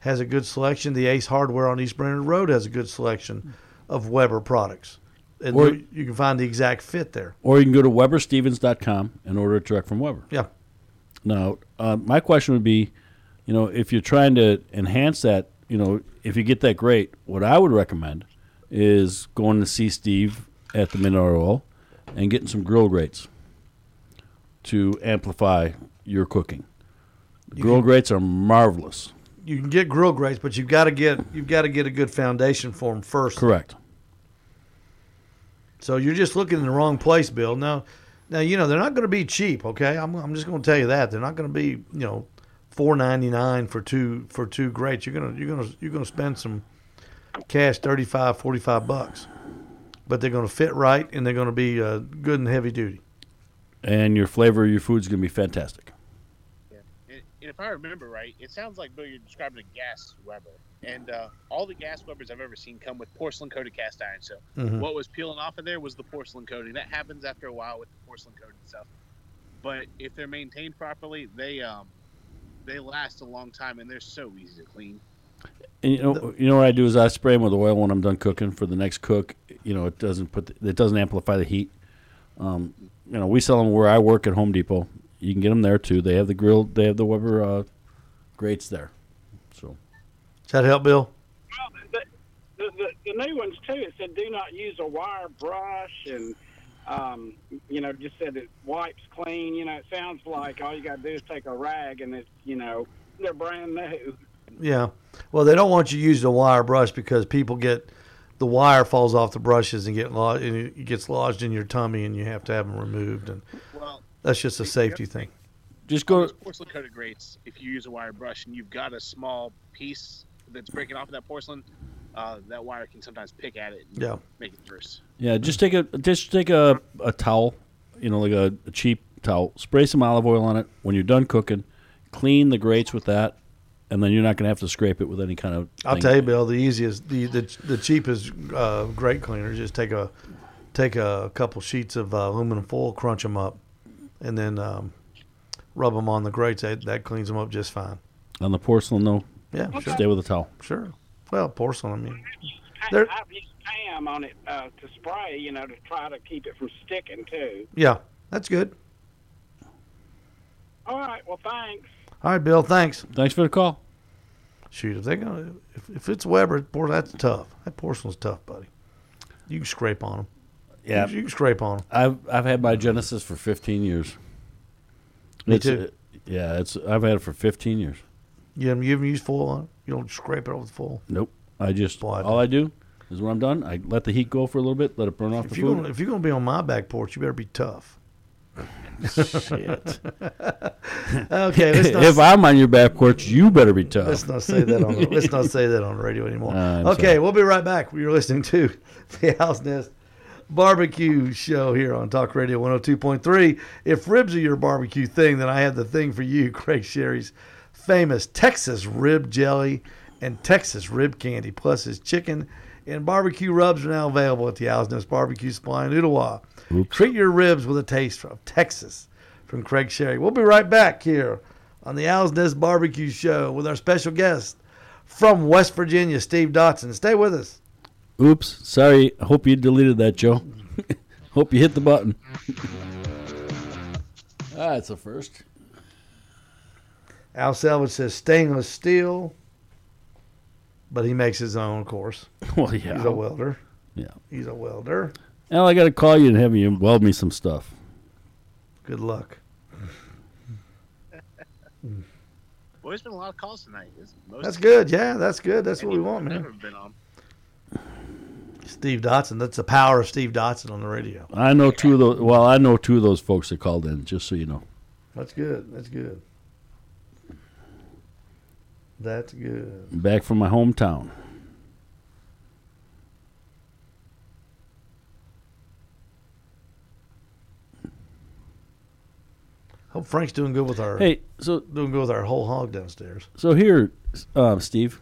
S1: has a good selection. The Ace Hardware on East Brainerd Road has a good selection of Weber products, and
S2: Or-
S1: you- you can find the exact fit there.
S2: Or you can go to WeberStevens.com and order it direct from Weber.
S1: Yeah.
S2: Now, uh, my question would be, you know, if you're trying to enhance that, you know, if you get that great, what I would recommend is going to see Steve at the Mineral Oil and getting some grill grates to amplify your cooking. The grill grates are marvelous.
S1: You can get grill grates, but you've got to get you've got to get a good foundation for them first.
S2: Correct.
S1: So you're just looking in the wrong place, Bill. Now, now you know they're not going to be cheap. Okay, I'm, I'm just going to tell you that they're not going to be you know four ninety nine for two for two grates. You're gonna you're gonna you're gonna spend some cash 35, 45 bucks, but they're going to fit right and they're going to be uh, good and heavy duty.
S2: And your flavor of your food is going to be fantastic.
S3: And, and if I remember right, it sounds like Bill, you're describing a gas Weber, and uh, all the gas Webers I've ever seen come with porcelain coated cast iron. So
S1: Mhm.
S3: what was peeling off of there was the porcelain coating. That happens after a while with the porcelain coated stuff. But if they're maintained properly, they um they last a long time and they're so easy to clean.
S2: And you know, you know what I do is I spray them with oil when I'm done cooking for the next cook. You know, it doesn't put the, it doesn't amplify the heat. Um, you know, we sell them where I work at Home Depot. You can get them there too. They have the grill. They have the Weber uh, grates there. So
S1: Does that help, Bill?
S11: the, the, the, the new ones too. It said do not use a wire brush, and um, you know, just said it wipes clean. You know, it sounds like all you got to do is take a rag, and it's you know they're brand new.
S1: Yeah. Well, they don't want you to use the wire brush because people get the wire falls off the brushes and get lodged, and it gets lodged in your tummy, and you have to have them removed. And
S3: Well,
S1: that's just a safety thing.
S2: just go.
S3: porcelain coated grates. If you use a wire brush and you've got a small piece that's breaking off of that porcelain, uh, that wire can sometimes pick at it and
S1: Yeah.
S3: make it worse.
S2: Yeah, just take a just take a, a towel, you know, like a, a cheap towel. Spray some olive oil on it. When you're done cooking, clean the grates with that, and then you're not going to have to scrape it with any kind of.
S1: I'll tell you, Bill, the easiest, the the, the cheapest uh, grate cleaner. Just take a take a couple sheets of uh, aluminum foil, crunch them up, and then um, rub them on the grates. That, that cleans them up just fine.
S2: on the porcelain though.
S1: Yeah, sure.
S2: Stay with the towel.
S1: Sure. Well, porcelain. I mean,
S11: I,
S1: There-
S11: I've used Pam on it uh, to spray, you know, to try to keep it from sticking too.
S1: yeah, that's good.
S11: All right, well, thanks.
S1: All right, Bill. Thanks.
S2: Thanks for the call.
S1: Shoot, if they're gonna if, if it's Weber, por- that's tough. That porcelain's tough, buddy. You can scrape on them.
S2: Yeah.
S1: you, you can scrape on them.
S2: I've I've had my Genesis for 15 years.
S1: Me
S2: It's,
S1: too.
S2: uh, yeah, it's I've had it for 15 years.
S1: You haven't, you haven't used foil on it. You don't scrape it off the foil.
S2: Nope. I just
S1: I
S2: all I do is when I'm done, I let the heat go for a little bit, let it burn off
S1: If
S2: the
S1: you're
S2: food.
S1: gonna if you're gonna be on my back porch, you better be tough.
S2: Shit.
S1: Okay, let's not
S2: if I'm on your back porch, you better be tough.
S1: Let's not say that on the, let's not say that on the radio anymore.
S2: I'm
S1: okay,
S2: sorry.
S1: we'll be right back. You're listening to the Owl's Nest Barbecue Show here on Talk Radio 102.3. If ribs are your barbecue thing, then I have the thing for you, Craig Sharry's famous Texas rib jelly and Texas rib candy, plus his chicken and barbecue rubs are now available at the Owl's Nest Barbecue Supply in Ooltewah. Treat your ribs with a taste of Texas from Craig Sharry. We'll be right back here on the Owl's Nest Barbecue Show with our special guest from West Virginia, Steve Dotson. Stay with us.
S2: Oops, sorry. I hope you deleted that, Joe. hope you hit the button. ah, it's a first.
S1: Al Selvage says stainless steel, but he makes his own, of course.
S2: Well, yeah.
S1: He's a welder.
S2: Yeah.
S1: He's a welder.
S2: Well, I got to call you and have you weld me some stuff.
S1: Good luck.
S3: Well, there's been a lot of calls tonight. Most
S1: That's good. Yeah, that's good. That's what we want,
S3: I've
S1: man.
S3: never been on.
S1: Steve Dotson. That's the power of Steve Dotson on the radio.
S2: I know two of those. Well, I know two of those folks that called in. Just so you know.
S1: That's good. That's good. That's good.
S2: Back from my hometown.
S1: Hope Frank's doing good with our
S2: Hey, so
S1: doing good with our whole hog downstairs.
S2: So here, um, Steve,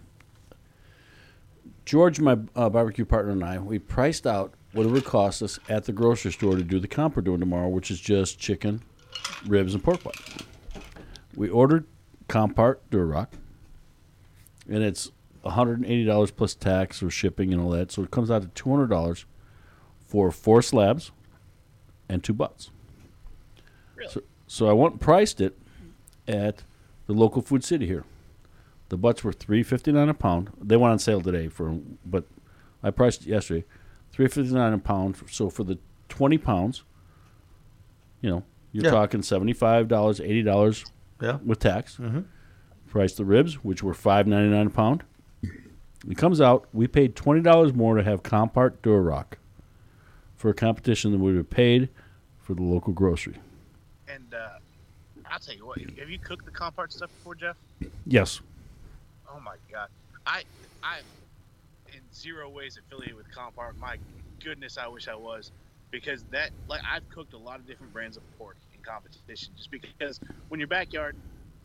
S2: George, my uh, barbecue partner, and I, we priced out what it would cost us at the grocery store to do the comp we're doing tomorrow, which is just chicken, ribs, and pork butt. We ordered Compart Duroc, and it's $180 plus tax or shipping and all that. So it comes out to $200 for four slabs and two butts. So, so I went and priced it at the local food city here. The butts were three fifty nine a pound. They went on sale today for, but I priced it yesterday, three fifty nine a pound. So for the twenty pounds, you know, you're
S1: Yeah.
S2: talking seventy five dollars, eighty dollars,
S1: Yeah.
S2: with tax.
S1: Mhm.
S2: Priced the ribs, which were five ninety nine a pound. It comes out. We paid twenty dollars more to have Compart Duroc for a competition than we would have paid for the local grocery.
S3: And uh, I'll tell you what, have you cooked the Compart stuff before, Jeff?
S2: Yes.
S3: Oh my god, I I'm in zero ways affiliated with Compart. My goodness, I wish I was, because that like I've cooked a lot of different brands of pork in competition, just because when your backyard,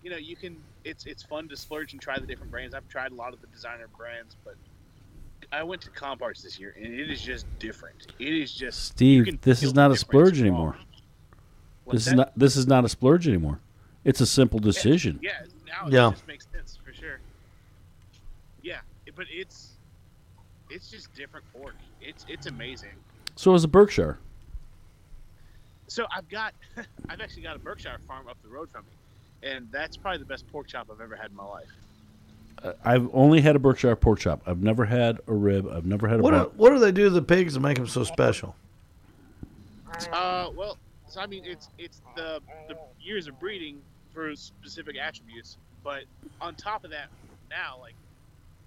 S3: you know, you can it's it's fun to splurge and try the different brands. I've tried a lot of the designer brands, but I went to Comparts this year, and it is just different. It is just
S2: Steve, this is not a splurge anymore.
S3: What's
S2: This is not this is not a splurge anymore. It's a simple decision.
S3: Yeah, now
S1: Yeah.
S3: it just makes sense for sure. Yeah, but it's it's just different pork. It's it's amazing.
S2: So is a Berkshire.
S3: So I've got I've actually got a Berkshire farm up the road from me, and that's probably the best pork chop I've ever had in my life.
S2: Uh, I've only had a Berkshire pork chop. I've never had a rib. I've never had a
S1: What do, what do they do to the pigs to make them so special?
S3: Uh, well, so I mean, it's it's the the years of breeding for specific attributes, but on top of that, now like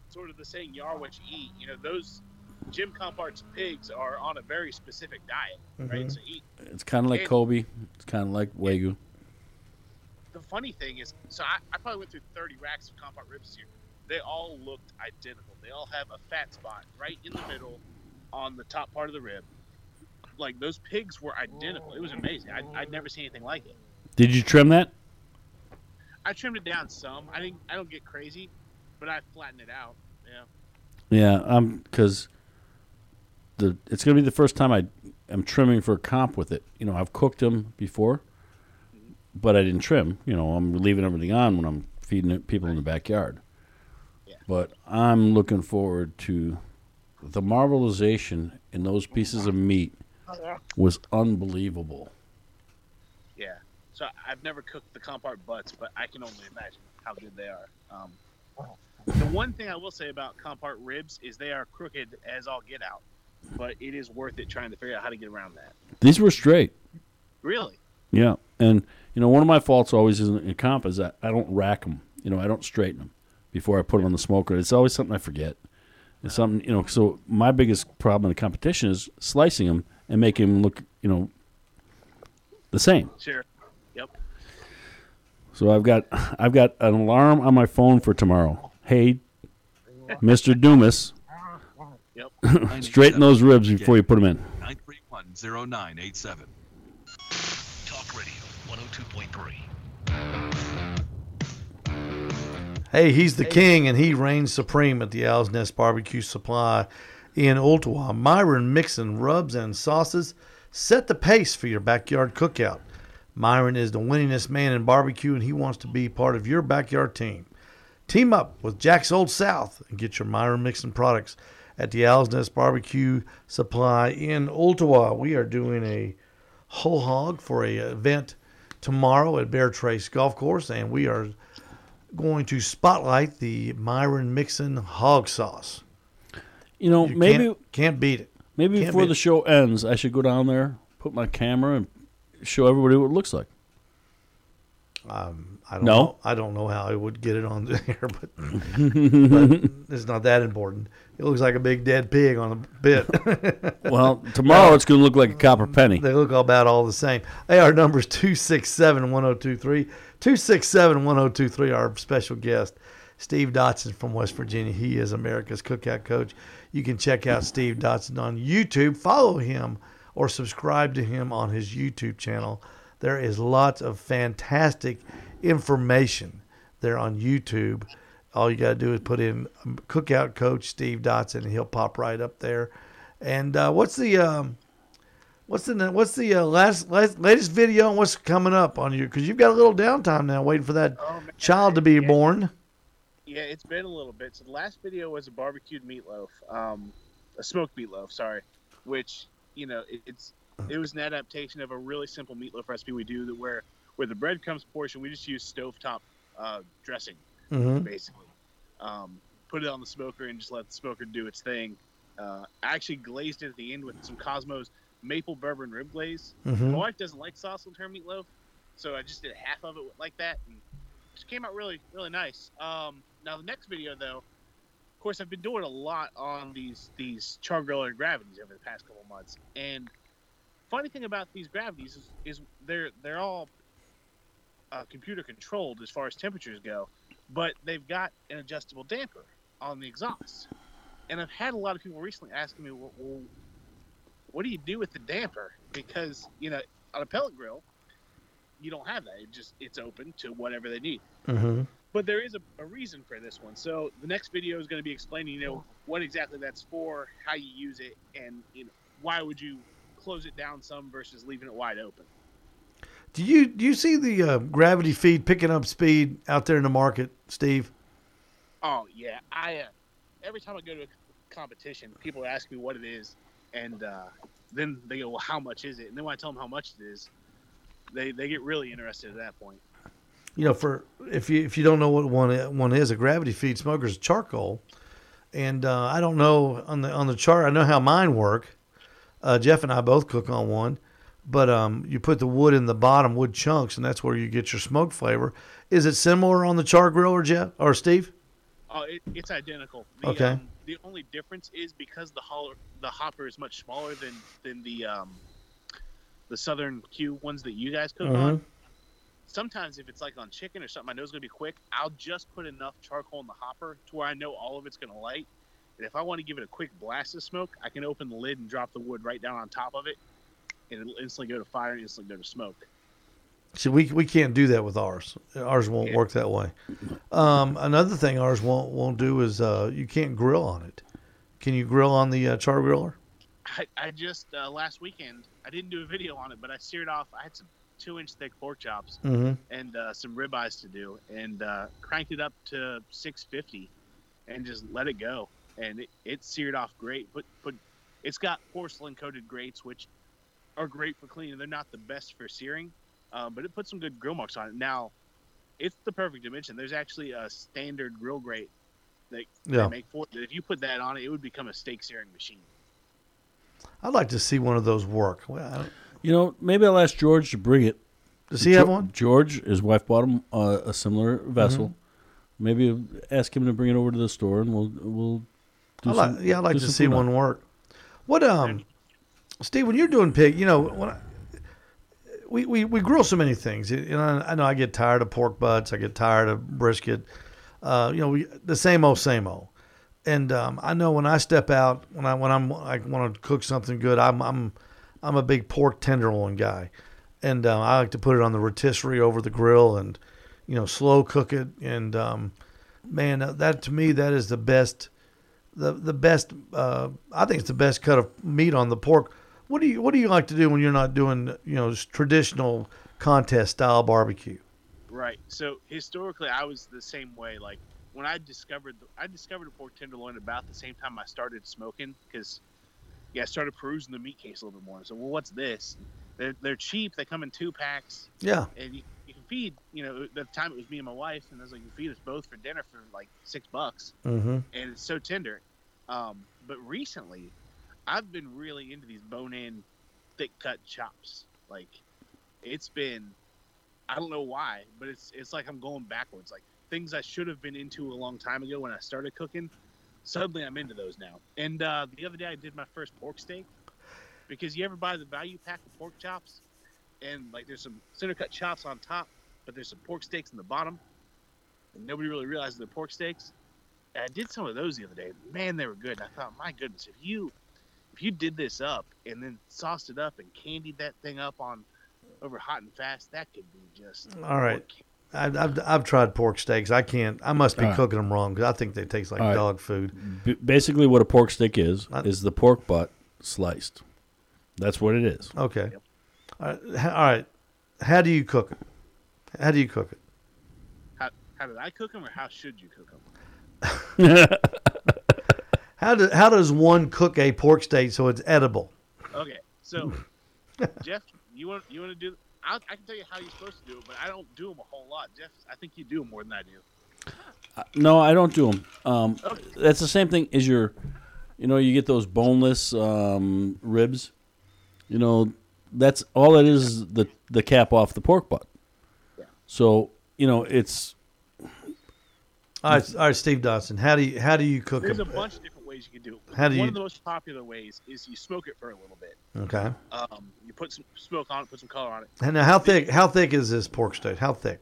S3: sort of the saying "you are what you eat." You know, those Jim Compart's pigs are on a very specific diet, right?
S2: Mhm.
S3: So eat.
S2: It's kind of like
S3: and
S2: Kobe. It's kind of like Wagyu.
S3: The funny thing is, so I, I probably went through 30 racks of Compart ribs this year. They all looked identical. They all have a fat spot right in the middle on the top part of the rib. Like those pigs were identical. It was amazing. I, I'd never seen anything like it.
S2: Did you trim that?
S3: I trimmed it down some. I didn't. I don't get crazy, but I flattened it out. Yeah.
S2: Yeah, um, because the it's gonna be the first time I am trimming for a comp with it. You know, I've cooked them before, but I didn't trim. You know, I'm leaving everything on when I'm feeding it people in the backyard. But I'm looking forward to the marbleization in those pieces of meat was unbelievable.
S3: Yeah. So I've never cooked the Compart butts, but I can only imagine how good they are. Um, the one thing I will say about Compart ribs is they are crooked as all get out, but it is worth it trying to figure out how to get around that.
S2: These were straight.
S3: Really?
S2: Yeah, and you know, one of my faults always in, in comp is that I don't rack them. You know, I don't straighten them before I put them on the smoker. It's always something I forget. It's something you know. So my biggest problem in the competition is slicing them and making them look you know the same.
S3: Sure. Yep.
S2: So I've got I've got an alarm on my phone for tomorrow. Hey, Mister Dumas.
S3: Yep.
S2: Straighten those ribs before you put them in.
S8: Nine
S10: three one zero nine eight seven.
S1: Hey, he's the hey. king and he reigns supreme at the Owl's Nest Barbecue Supply in Ooltewah. Myron Mixon rubs and sauces set the pace for your backyard cookout. Myron is the winningest man in barbecue and he wants to be part of your backyard team. Team up with Jack's Old South and get your Myron Mixon products at the Owl's Nest Barbecue Supply in Ooltewah. We are doing a whole hog for a event tomorrow at Bear Trace Golf Course and we are going to spotlight the Myron Mixon hog sauce.
S2: You know,
S1: You
S2: maybe
S1: can't, can't beat it.
S2: Maybe
S1: Can't
S2: before the
S1: it.
S2: show ends, I should go down there, put my camera, and show everybody what it looks like.
S1: Um, I don't
S2: No?
S1: know. I don't know how I would get it on there, but, but it's not that important. It looks like a big dead pig on a bit.
S2: Well, tomorrow it's going to look like a copper mm, penny.
S1: They look about all the same. Hey, our number is 267 1023. 267 1023, our special guest, Steve Dotson from West Virginia. He is America's cookout coach. You can check out Steve Dotson on YouTube. Follow him or subscribe to him on his YouTube channel. There is lots of fantastic information there on YouTube. All you got to do is put in um, Cookout Coach Steve Dotson, and he'll pop right up there. And uh, what's the um, what's the what's the uh, last, last latest video and what's coming up on you? Because you've got a little downtime now, waiting for that child to be born.
S3: Yeah, it's been a little bit. So the last video was a barbecued meatloaf, um, a smoked meatloaf. Sorry, which you know it, it's it was an adaptation of a really simple meatloaf recipe we do that where where the breadcrumbs portion we just use stovetop uh, dressing
S1: Mhm.
S3: basically. Um, put it on the smoker and just let the smoker do its thing. Uh, I actually glazed it at the end with some Kosmos maple bourbon rib glaze.
S1: Mhm.
S3: My wife doesn't like sauce on her meatloaf, so I just did half of it like that, and it just came out really, really nice. Um, now the next video, though, of course, I've been doing a lot on these these char griller gravities over the past couple months, and funny thing about these gravities is, is they're they're all uh, computer controlled as far as temperatures go, but they've got an adjustable damper on the exhaust. And I've had a lot of people recently asking me, well, well what do you do with the damper? Because you know, on a pellet grill, you don't have that. It just it's open to whatever they need.
S1: Mm-hmm.
S3: But there is a, a reason for this one. So the next video is going to be explaining, you know, what exactly that's for, how you use it, and you know, why would you close it down some versus leaving it wide open.
S1: Do you do you see the uh, gravity feed picking up speed out there in the market, Steve?
S3: Oh yeah, I uh, every time I go to a competition, people ask me what it is, and uh, then they go, "Well, how much is it?" And then when I tell them how much it is, they they get really interested at that point.
S1: You know, for if you if you don't know what one one is, a gravity feed smoker is charcoal, and uh, I don't know on the on the chart. I know how mine work. Uh, Jeff and I both cook on one, but um, you put the wood in the bottom wood chunks, and that's where you get your smoke flavor. Is it similar on the char griller, Jeff or Steve?
S3: Oh, it, it's identical. The,
S1: Okay.
S3: Um, the only difference is because the holler, the hopper is much smaller than than the um, the Southern Q ones that you guys cook on.
S1: Mhm.
S3: Sometimes if it's like on chicken or something, I know it's gonna be quick. I'll just put enough charcoal in the hopper to where I know all of it's gonna light. And if I want to give it a quick blast of smoke, I can open the lid and drop the wood right down on top of it, and it'll instantly go to fire and instantly go to smoke.
S1: See, we we can't do that with ours. Ours won't work that way. Um, another thing ours won't won't do is uh, you can't grill on it. Can you grill on the uh, char griller?
S3: I, I just uh, last weekend I didn't do a video on it, but I seared off. I had some two-inch thick pork chops
S1: Mhm.
S3: and uh, some ribeyes to do, and uh, cranked it up to 650, and just let it go, and it, it seared off great. But but it's got porcelain-coated grates, which are great for cleaning. They're not the best for searing, um, but it puts some good grill marks on it. Now, it's the perfect dimension. There's actually a standard grill grate that
S1: Yeah.
S3: they make for it. If you put that on it, it would become a steak searing machine.
S1: I'd like to see one of those work. Well, I don't-
S2: You know, maybe I'll ask George to bring it.
S1: Does he have one?
S2: George, his wife bought him uh, a similar vessel.
S1: Mhm.
S2: Maybe ask him to bring it over to the store, and we'll we'll. Do
S1: I like,
S2: some-
S1: yeah, I'd like to see
S2: food on
S1: one work. What um, Steve, when you're doing pig, you know when I, we, we we grill so many things. You know, I know I get tired of pork butts. I get tired of brisket. Uh, you know, we, the same old, same old. And um, I know when I step out, when I when I'm I want to cook something good, I'm I'm I'm a big pork tenderloin guy, and uh, I like to put it on the rotisserie over the grill and you know slow cook it. And um, man, that to me that is the best the the best. Uh, I think it's the best cut of meat on the pork. What do you What do you like to do when you're not doing you know traditional contest style barbecue?
S3: Right. So historically, I was the same way. Like when I discovered, the, I discovered a pork tenderloin about the same time I started smoking because, yeah, I started perusing the meat case a little bit more. So, well, what's this? They're they're cheap. They come in two packs.
S1: Yeah.
S3: And you, you can feed. You know, at the time it was me and my wife, and I was like, you feed us both for dinner for like six bucks.
S1: Mm-hmm.
S3: And it's so tender. Um, but recently, I've been really into these bone-in, thick-cut chops. Like, it's been I don't know why, but it's it's like I'm going backwards. Like things I should have been into a long time ago when I started cooking, suddenly I'm into those now. And uh, the other day I did my first pork steak because you ever buy the value pack of pork chops, and like there's some center cut chops on top, but there's some pork steaks in the bottom, and nobody really realizes they're pork steaks. And I did some of those the other day. Man, they were good. And I thought, my goodness, if you if you did this up and then sauced it up and candied that thing up on over hot and fast, that could be just
S1: All right. I've, I've, I've tried pork steaks. I can't. I must be
S2: All right.
S1: cooking them wrong because I think they taste like
S2: All right.
S1: dog food.
S2: B- basically, what a pork stick is is the pork butt sliced. That's what it is.
S1: Okay. All, right. all right. How do you cook it? How do you cook it?
S3: How, how did I cook them, or how should you cook them?
S1: How do, how does one cook a pork steak so it's edible?
S3: Okay, so Jeff, you want you want to do? I, I can tell you how you're supposed to do it, but I don't do them a whole lot. Jeff, I think you do them more than I do.
S2: No, I don't do them. Um, that's the same thing as your, you know, you get those boneless um, ribs. You know, that's all it is is the the cap off the pork butt. Yeah. So you know it's
S1: All right, all right, Steve Dotson. How do you how do you cook
S3: There's a
S1: them?
S3: bunch of different ways you can do it.
S1: How do
S3: One
S1: you-
S3: of the most popular ways is you smoke it for a little bit.
S1: Okay.
S3: Um, you put some smoke on it, put some color on it.
S1: And now, how thick? How thick is this pork steak? How thick?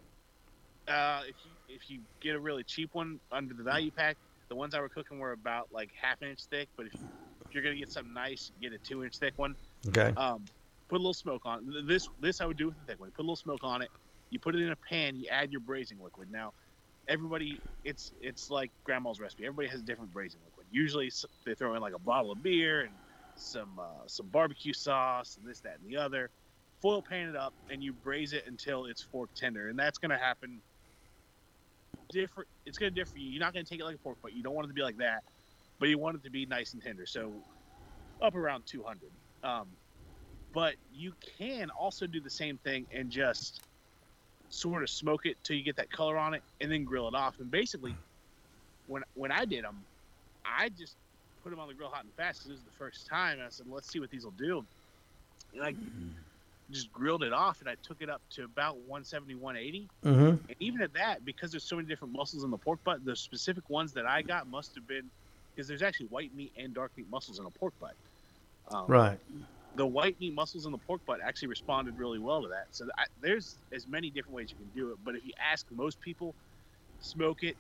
S3: Uh, if you if you get a really cheap one under the value pack, the ones I were cooking were about like half an inch thick. But if, if you're gonna get something nice, get a two inch thick one.
S1: Okay.
S3: Um, put a little smoke on it. This this I would do with the thick one. Put a little smoke on it. You put it in a pan. You add your braising liquid. Now, everybody, it's it's like grandma's recipe. Everybody has a different braising liquid. Usually they throw in like a bottle of beer and some uh, some barbecue sauce and this that and the other. Foil pan it up and you braise it until it's fork tender, and that's gonna happen. Different. It's gonna differ. you. You're not gonna take it like a pork butt. You don't want it to be like that, but you want it to be nice and tender. So up around 200. Um, but you can also do the same thing and just sort of smoke it till you get that color on it, and then grill it off. And basically, when when I did them, I just put them on the grill hot and fast. 'cause This is the first time. I said, "Let's see what these will do," and I just grilled it off, and I took it up to about 170, 180.
S1: Mhm.
S3: And even at that, because there's so many different muscles in the pork butt, the specific ones that I got must have been because there's actually white meat and dark meat muscles in a pork butt. Um,
S1: Right.
S3: the white meat muscles in the pork butt actually responded really well to that. So I, there's as many different ways you can do it. But if you ask most people, smoke it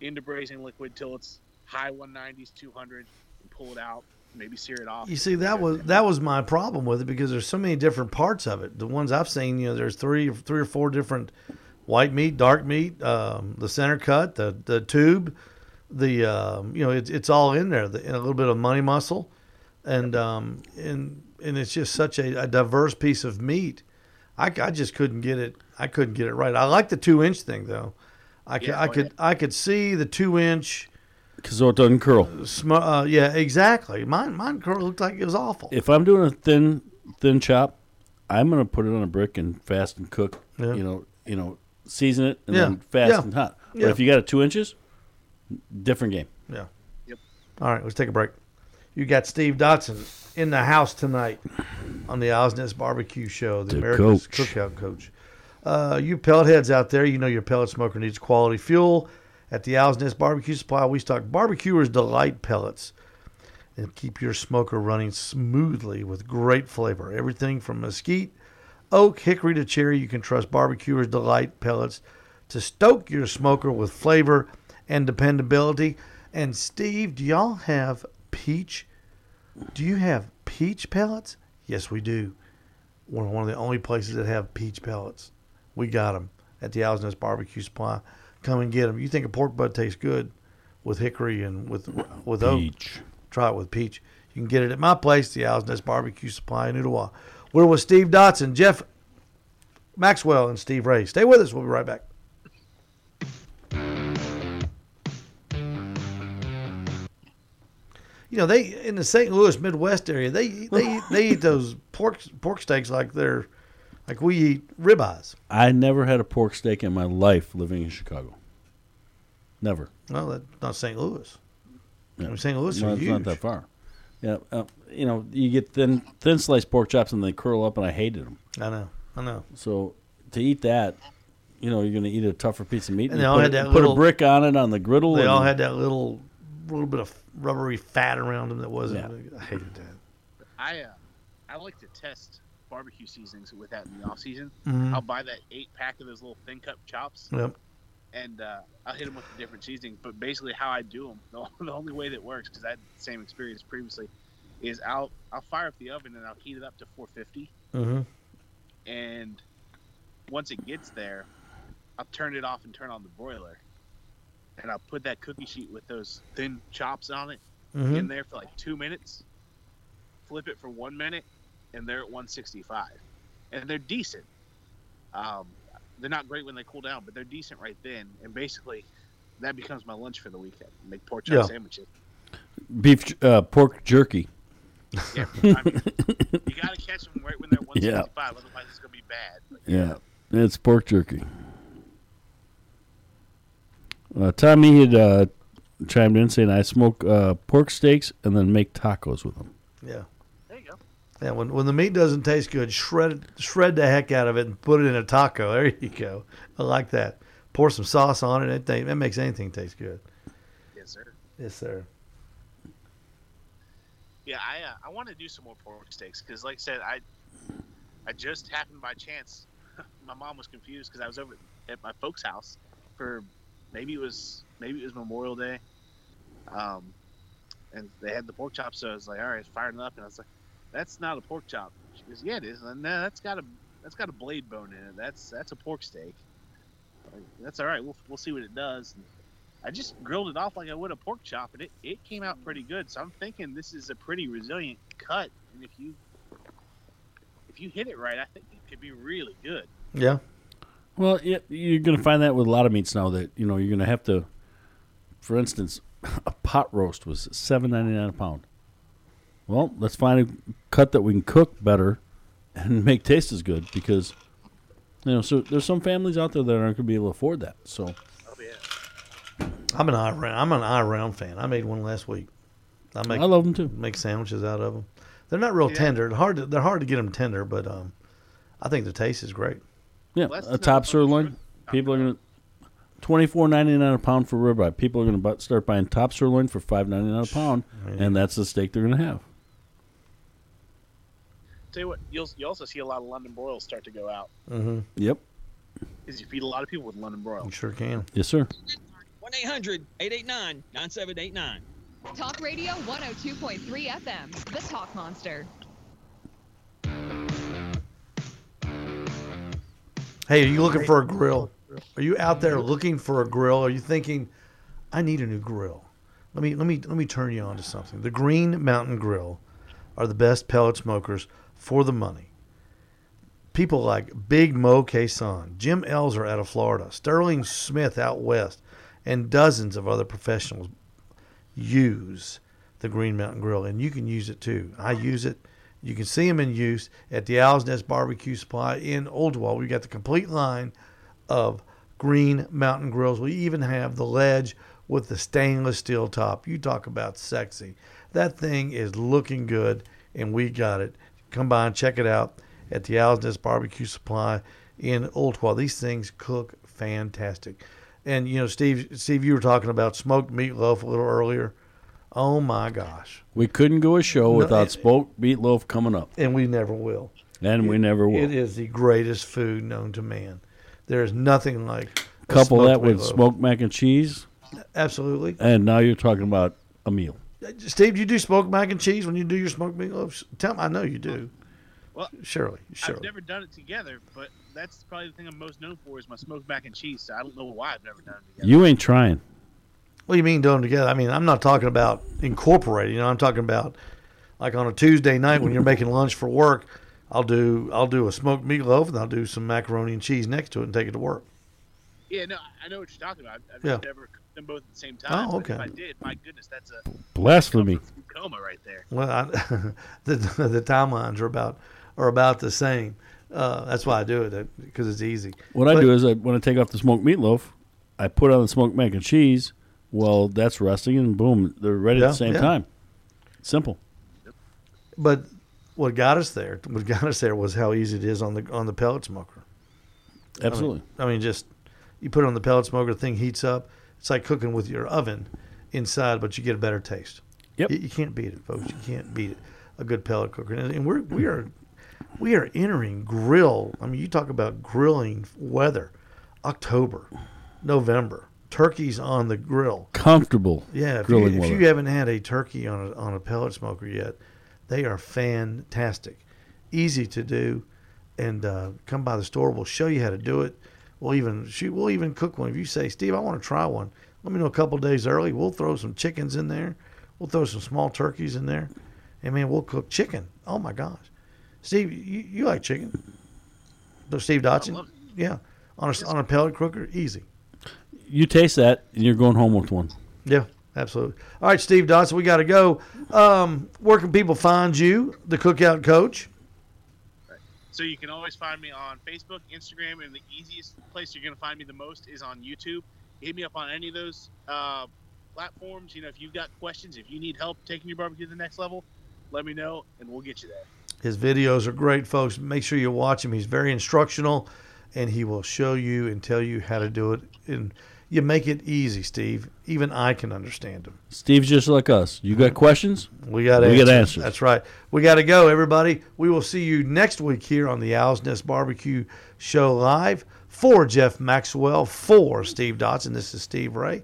S3: into braising liquid till it's high 190s, 200, and pull it out. Maybe sear it off.
S1: You see, that was that was my problem with it because there's so many different parts of it. The ones I've seen, you know, there's three three or four different white meat, dark meat, um, the center cut, the the tube, the um, you know, it's it's all in there. The, and a little bit of money muscle, and um, and and it's just such a, a diverse piece of meat. I, I just couldn't get it. I couldn't get it right. I like the two inch thing though. I could
S2: Yeah,
S1: I could I could see the two inch.
S2: So it doesn't curl.
S1: Sm- uh, yeah, exactly. Mine mine curl looked like it was awful.
S2: If I'm doing a thin thin chop, I'm gonna put it on a brick and fast and cook.
S1: Yeah.
S2: You know, you know, season it and
S1: Yeah.
S2: then fast
S1: Yeah.
S2: and hot. But
S1: Yeah.
S2: if you got it two inches, different game.
S1: Yeah.
S3: Yep.
S1: All right, let's take a break. You got Steve Dotson in the house tonight on the Owl's Nest Barbecue Show, the,
S2: The
S1: America's
S2: coach.
S1: Cookout Coach. Uh, you pellet heads out there, you know your pellet smoker needs quality fuel. At the Owl's Nest Barbecue Supply, we stock Barbecuer's Delight pellets and keep your smoker running smoothly with great flavor. Everything from mesquite, oak, hickory to cherry, you can trust Barbecuer's Delight pellets to stoke your smoker with flavor and dependability. And Steve, do y'all have peach? Do you have peach pellets? Yes, we do. We're one of the only places that have peach pellets. We got them at the Owl's Nest Barbecue Supply. Come and get them. You think a pork butt tastes good with hickory and with with
S2: Peach.
S1: oak? Try it with peach. You can get it at my place, the Owl's Nest Barbecue Supply in Ooltewah. We're with Steve Dotson, Jeff Maxwell, and Steve Ray. Stay with us. We'll be right back. You know, they in the St. Louis Midwest area, they they they eat those pork pork steaks like they're like we eat ribeyes.
S2: I never had a pork steak in my life living in Chicago. Never.
S1: Well, that's not St. Louis. I
S2: Yeah.
S1: mean, St. Louis
S2: no,
S1: are
S2: it's
S1: huge.
S2: not that far. Yeah, uh, you know, you get thin thin sliced pork chops and they curl up, and I hated them.
S1: I know, I know.
S2: So to eat that, you know, you're going to eat a tougher piece of meat.
S1: And
S2: you
S1: they all
S2: put,
S1: had
S2: it-
S1: that
S2: put
S1: little-
S2: a brick on it on the griddle.
S1: They
S2: and
S1: all had that little little bit of rubbery fat around them that wasn't. I hated that.
S3: I uh, I like to test barbecue seasonings with that in the off season.
S1: Mhm.
S3: I'll buy that eight pack of those little thin cut chops.
S1: Yep.
S3: And uh, I'll hit them with the different seasonings. But basically, how I do them, the, the only way that works, because I had the same experience previously, is I'll I'll fire up the oven and I'll heat it up to 450.
S1: Mm-hmm.
S3: and once it gets there, I'll turn it off and turn on the broiler, and I'll put that cookie sheet with those thin chops on it
S1: Mhm.
S3: in there for like two minutes. Flip it for one minute, and they're at 165, and they're decent. Um, they're not great when they cool down, but they're decent right then. And basically, that becomes my lunch for the weekend. Make pork chop
S2: Yeah.
S3: sandwiches.
S2: Beef, uh, pork jerky.
S3: Yeah, I mean, you got to catch them right when they're 165, otherwise it's gonna be bad. But
S2: Yeah, it's pork jerky. Uh, Tommy had uh, chimed in saying, "I smoke uh, pork steaks and then make tacos with them."
S1: Yeah.
S3: There you go.
S1: Yeah, when when the meat doesn't taste good, shred shred the heck out of it and put it in a taco. There you go. I like that. Pour some sauce on it. It, it makes anything taste good.
S3: Yes, sir.
S1: Yes, sir.
S3: Yeah, I uh, I want to do some more pork steaks because, like I said, I I just happened by chance. my mom was confused because I was over at my folks' house for maybe it was maybe it was Memorial Day, um, and they had the pork chop. So I was like, all right, firing up, and I was like, that's not a pork chop. She goes, yeah, it is. And no, that's got a that's got a blade bone in it. That's that's a pork steak. Like, that's all right. We'll we'll see what it does. And I just grilled it off like I would a pork chop, and it, it came out pretty good. So I'm thinking this is a pretty resilient cut, and if you if you hit it right, I think it could be really good.
S1: Yeah.
S2: Well, yeah, you're going to find that with a lot of meats now that you know you're going to have to. For instance, a pot roast was seven ninety nine a pound. Well, let's find a cut that we can cook better and make taste as good because you know. So there's some families out there that aren't going to be able to afford that. So
S1: I'm an eye round. I'm an eye round fan. I made one last week. I make
S2: I love 'em too.
S1: Make sandwiches out of them. They're not real
S2: Yeah.
S1: tender. They're hard. To, they're hard to get them tender, but um, I think the taste is great.
S2: yeah, a top sirloin. People are going to twenty four ninety nine a pound for ribeye. People are going to start buying top sirloin for five ninety nine a pound, and that's the steak they're going to have.
S3: Tell you what, you'll you also see a lot of London broils start to go out
S1: Mm-hmm.
S2: Yep.
S3: because you feed a lot of people with London broil.
S1: You sure can.
S2: Yes, sir.
S4: 1 800 889 9789.
S12: Talk Radio 102.3 FM, The Talk Monster.
S1: Hey, are you looking for a grill? Are you out there looking for a grill? Are you thinking, I need a new grill? Let me let me let me turn you on to something. The Green Mountain Grill are the best pellet smokers for the money. People like Big Moe Cason, Jim Elzer out of Florida, Sterling Smith out west, and dozens of other professionals use the Green Mountain Grill, and you can use it too. I use it. You can see them in use at the Owl's Nest Barbecue Supply in Ooltewah. We've got the complete line of Green Mountain Grills. We even have the ledge with the stainless steel top. You talk about sexy. That thing is looking good, and we got it. Come by and check it out at the Owl's Nest Barbecue Supply in Ooltewah. These things cook fantastic. And you know, Steve, Steve, you were talking about smoked meatloaf a little earlier. Oh my gosh!
S2: We couldn't go a show
S1: No,
S2: without
S1: it-
S2: smoked meatloaf coming up,
S1: and we never will.
S2: and we never will.
S1: It is the greatest food known to man. There is nothing like
S2: Couple that with
S1: meatloaf.
S2: smoked mac and cheese,
S1: Absolutely.
S2: and now you're talking about a meal.
S1: Steve, do you do smoked mac and cheese when you do your smoked meatloaf? Tell me, I know you do.
S3: Well,
S1: Surely,
S3: I've never done it together, but that's probably the thing I'm most known for is my smoked mac and cheese. So I don't know why I've never done it together.
S2: You ain't trying.
S1: What do you mean doing them together? I mean, I'm not talking about incorporating. You know, I'm talking about like on a Tuesday night when you're making lunch for work. I'll do I'll do a smoked meatloaf and I'll do some macaroni and cheese next to it and take it to work.
S3: Yeah, no, I know what you're talking about. I've
S1: Yeah.
S3: never cooked them both at the same time.
S1: Oh,
S3: but
S1: okay.
S3: If I did, my goodness, that's a
S2: Blasphemy.
S3: coma right there.
S1: Well, I, the the timelines are about are about the same. Uh, that's why I do it because it's easy.
S2: What I do is I when I take off the smoked meatloaf, I put on the smoked mac and cheese. Well, that's resting, and boom, they're ready at the same
S1: yeah.
S2: time. Simple.
S1: But what got us there, what got us there, was how easy it is on the on the pellet smoker. I mean-
S2: Absolutely.
S1: I mean, just you put it on the pellet smoker, the thing heats up. It's like cooking with your oven inside, but you get a better taste.
S2: Yep.
S1: You, you can't beat it, folks. You can't beat it. A good pellet cooker, and, and we're we are we are entering grill. I mean, you talk about grilling weather. October, November, turkeys on the grill.
S2: Comfortable
S1: Yeah, if you, if you haven't had a turkey on a, on a pellet smoker yet, they are fantastic, easy to do, and uh, come by the store. We'll show you how to do it. We'll even shoot. We'll even cook one. If you say, Steve, I want to try one, let me know a couple days early. We'll throw some chickens in there. We'll throw some small turkeys in there, and man, we'll cook chicken. Oh my gosh, Steve, you, you like chicken? So Steve Dotson, yeah, on a on a pellet cooker, easy.
S2: You taste that, and you're going home with one.
S1: Yeah, absolutely. All right, Steve Dotson, we got to go. Um, where can people find you, the Cookout Coach?
S3: So you can always find me on Facebook, Instagram, and the easiest place you're going to find me the most is on YouTube. Hit me up on any of those uh, platforms. You know, if you've got questions, if you need help taking your barbecue to the next level, let me know, and we'll get you there.
S1: His videos are great, folks. Make sure you watch him. He's very instructional, and he will show you and tell you how to do it. And you make it easy, Steve. Even I can understand him.
S2: Steve's just like us. You got questions?
S1: We got
S2: we
S1: answers.
S2: got answers.
S1: That's right. We got to go, everybody. We will see you next week here on the Owl's Nest Barbecue Show live. For Jeff Maxwell, for Steve Dotson. This is Steve Ray,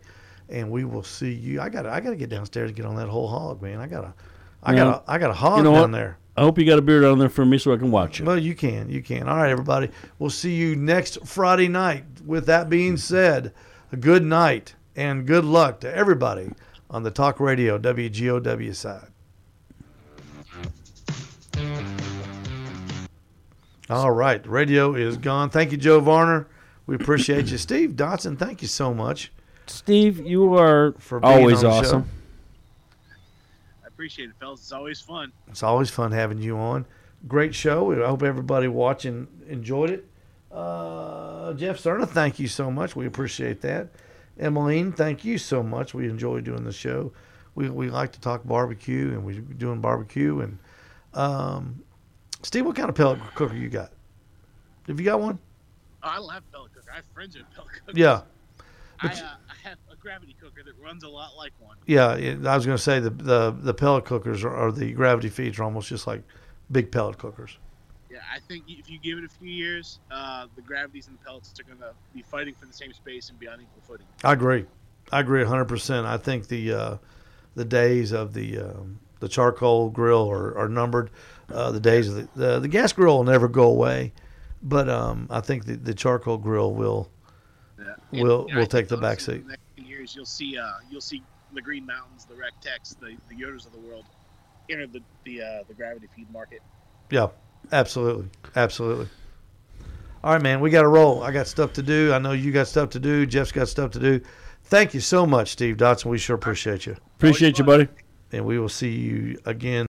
S1: and we will see you. I got to I got to get downstairs and get on that whole hog, man. I got to I got to I got a hog
S2: you know
S1: down
S2: what?
S1: there.
S2: I hope you got a beer down there for me so I can watch it.
S1: Well, you can. You can. All right, everybody. We'll see you next Friday night. With that being said, a good night and good luck to everybody on the Talk Radio WGOW side. All right, radio is gone. Thank you, Joe Varner. We appreciate you, Steve Dotson. Thank you so much.
S2: Steve, you are
S1: For being
S2: always
S1: on the show.
S2: awesome.
S3: I appreciate it, fellas. It's always fun.
S1: It's always fun having you on. Great show. I hope everybody watching enjoyed it. Uh, Jeff Cerna, thank you so much. We appreciate that. Emmeline, thank you so much. We enjoy doing the show. We, we like to talk barbecue, and we're doing barbecue. And um, Steve, what kind of pellet cooker you got? Have you got one?
S3: Oh, I don't have pellet cooker. I have friends with pellet cookers.
S1: Yeah.
S3: I, uh, I have a gravity cooker that runs a lot like one.
S1: Yeah, I was going to say the, the the pellet cookers are the gravity feeds are almost just like big pellet cookers.
S3: Yeah, I think if you give it a few years, uh, the gravities and the pellets are going to be fighting for the same space and be on equal footing.
S1: I agree. I agree 100%. I think the uh, the days of the um, the charcoal grill are, are numbered. Uh, the days of the, the the gas grill will never go away, but um, I think the, the charcoal grill will
S3: Yeah.
S1: will
S3: And, yeah, I
S1: will
S3: think
S1: take the
S3: also
S1: back
S3: in
S1: seat.
S3: the next few years, you'll see uh, you'll see the Green Mountains, the Rec Techs, the the Yoders of the world enter the the uh, the gravity feed market.
S1: Yeah, absolutely, absolutely. All right, man, we got to roll. I got stuff to do. I know you got stuff to do. Jeff's got stuff to do. Thank you so much, Steve Dotson. We sure appreciate you.
S2: Appreciate you, buddy.
S1: And we will see you again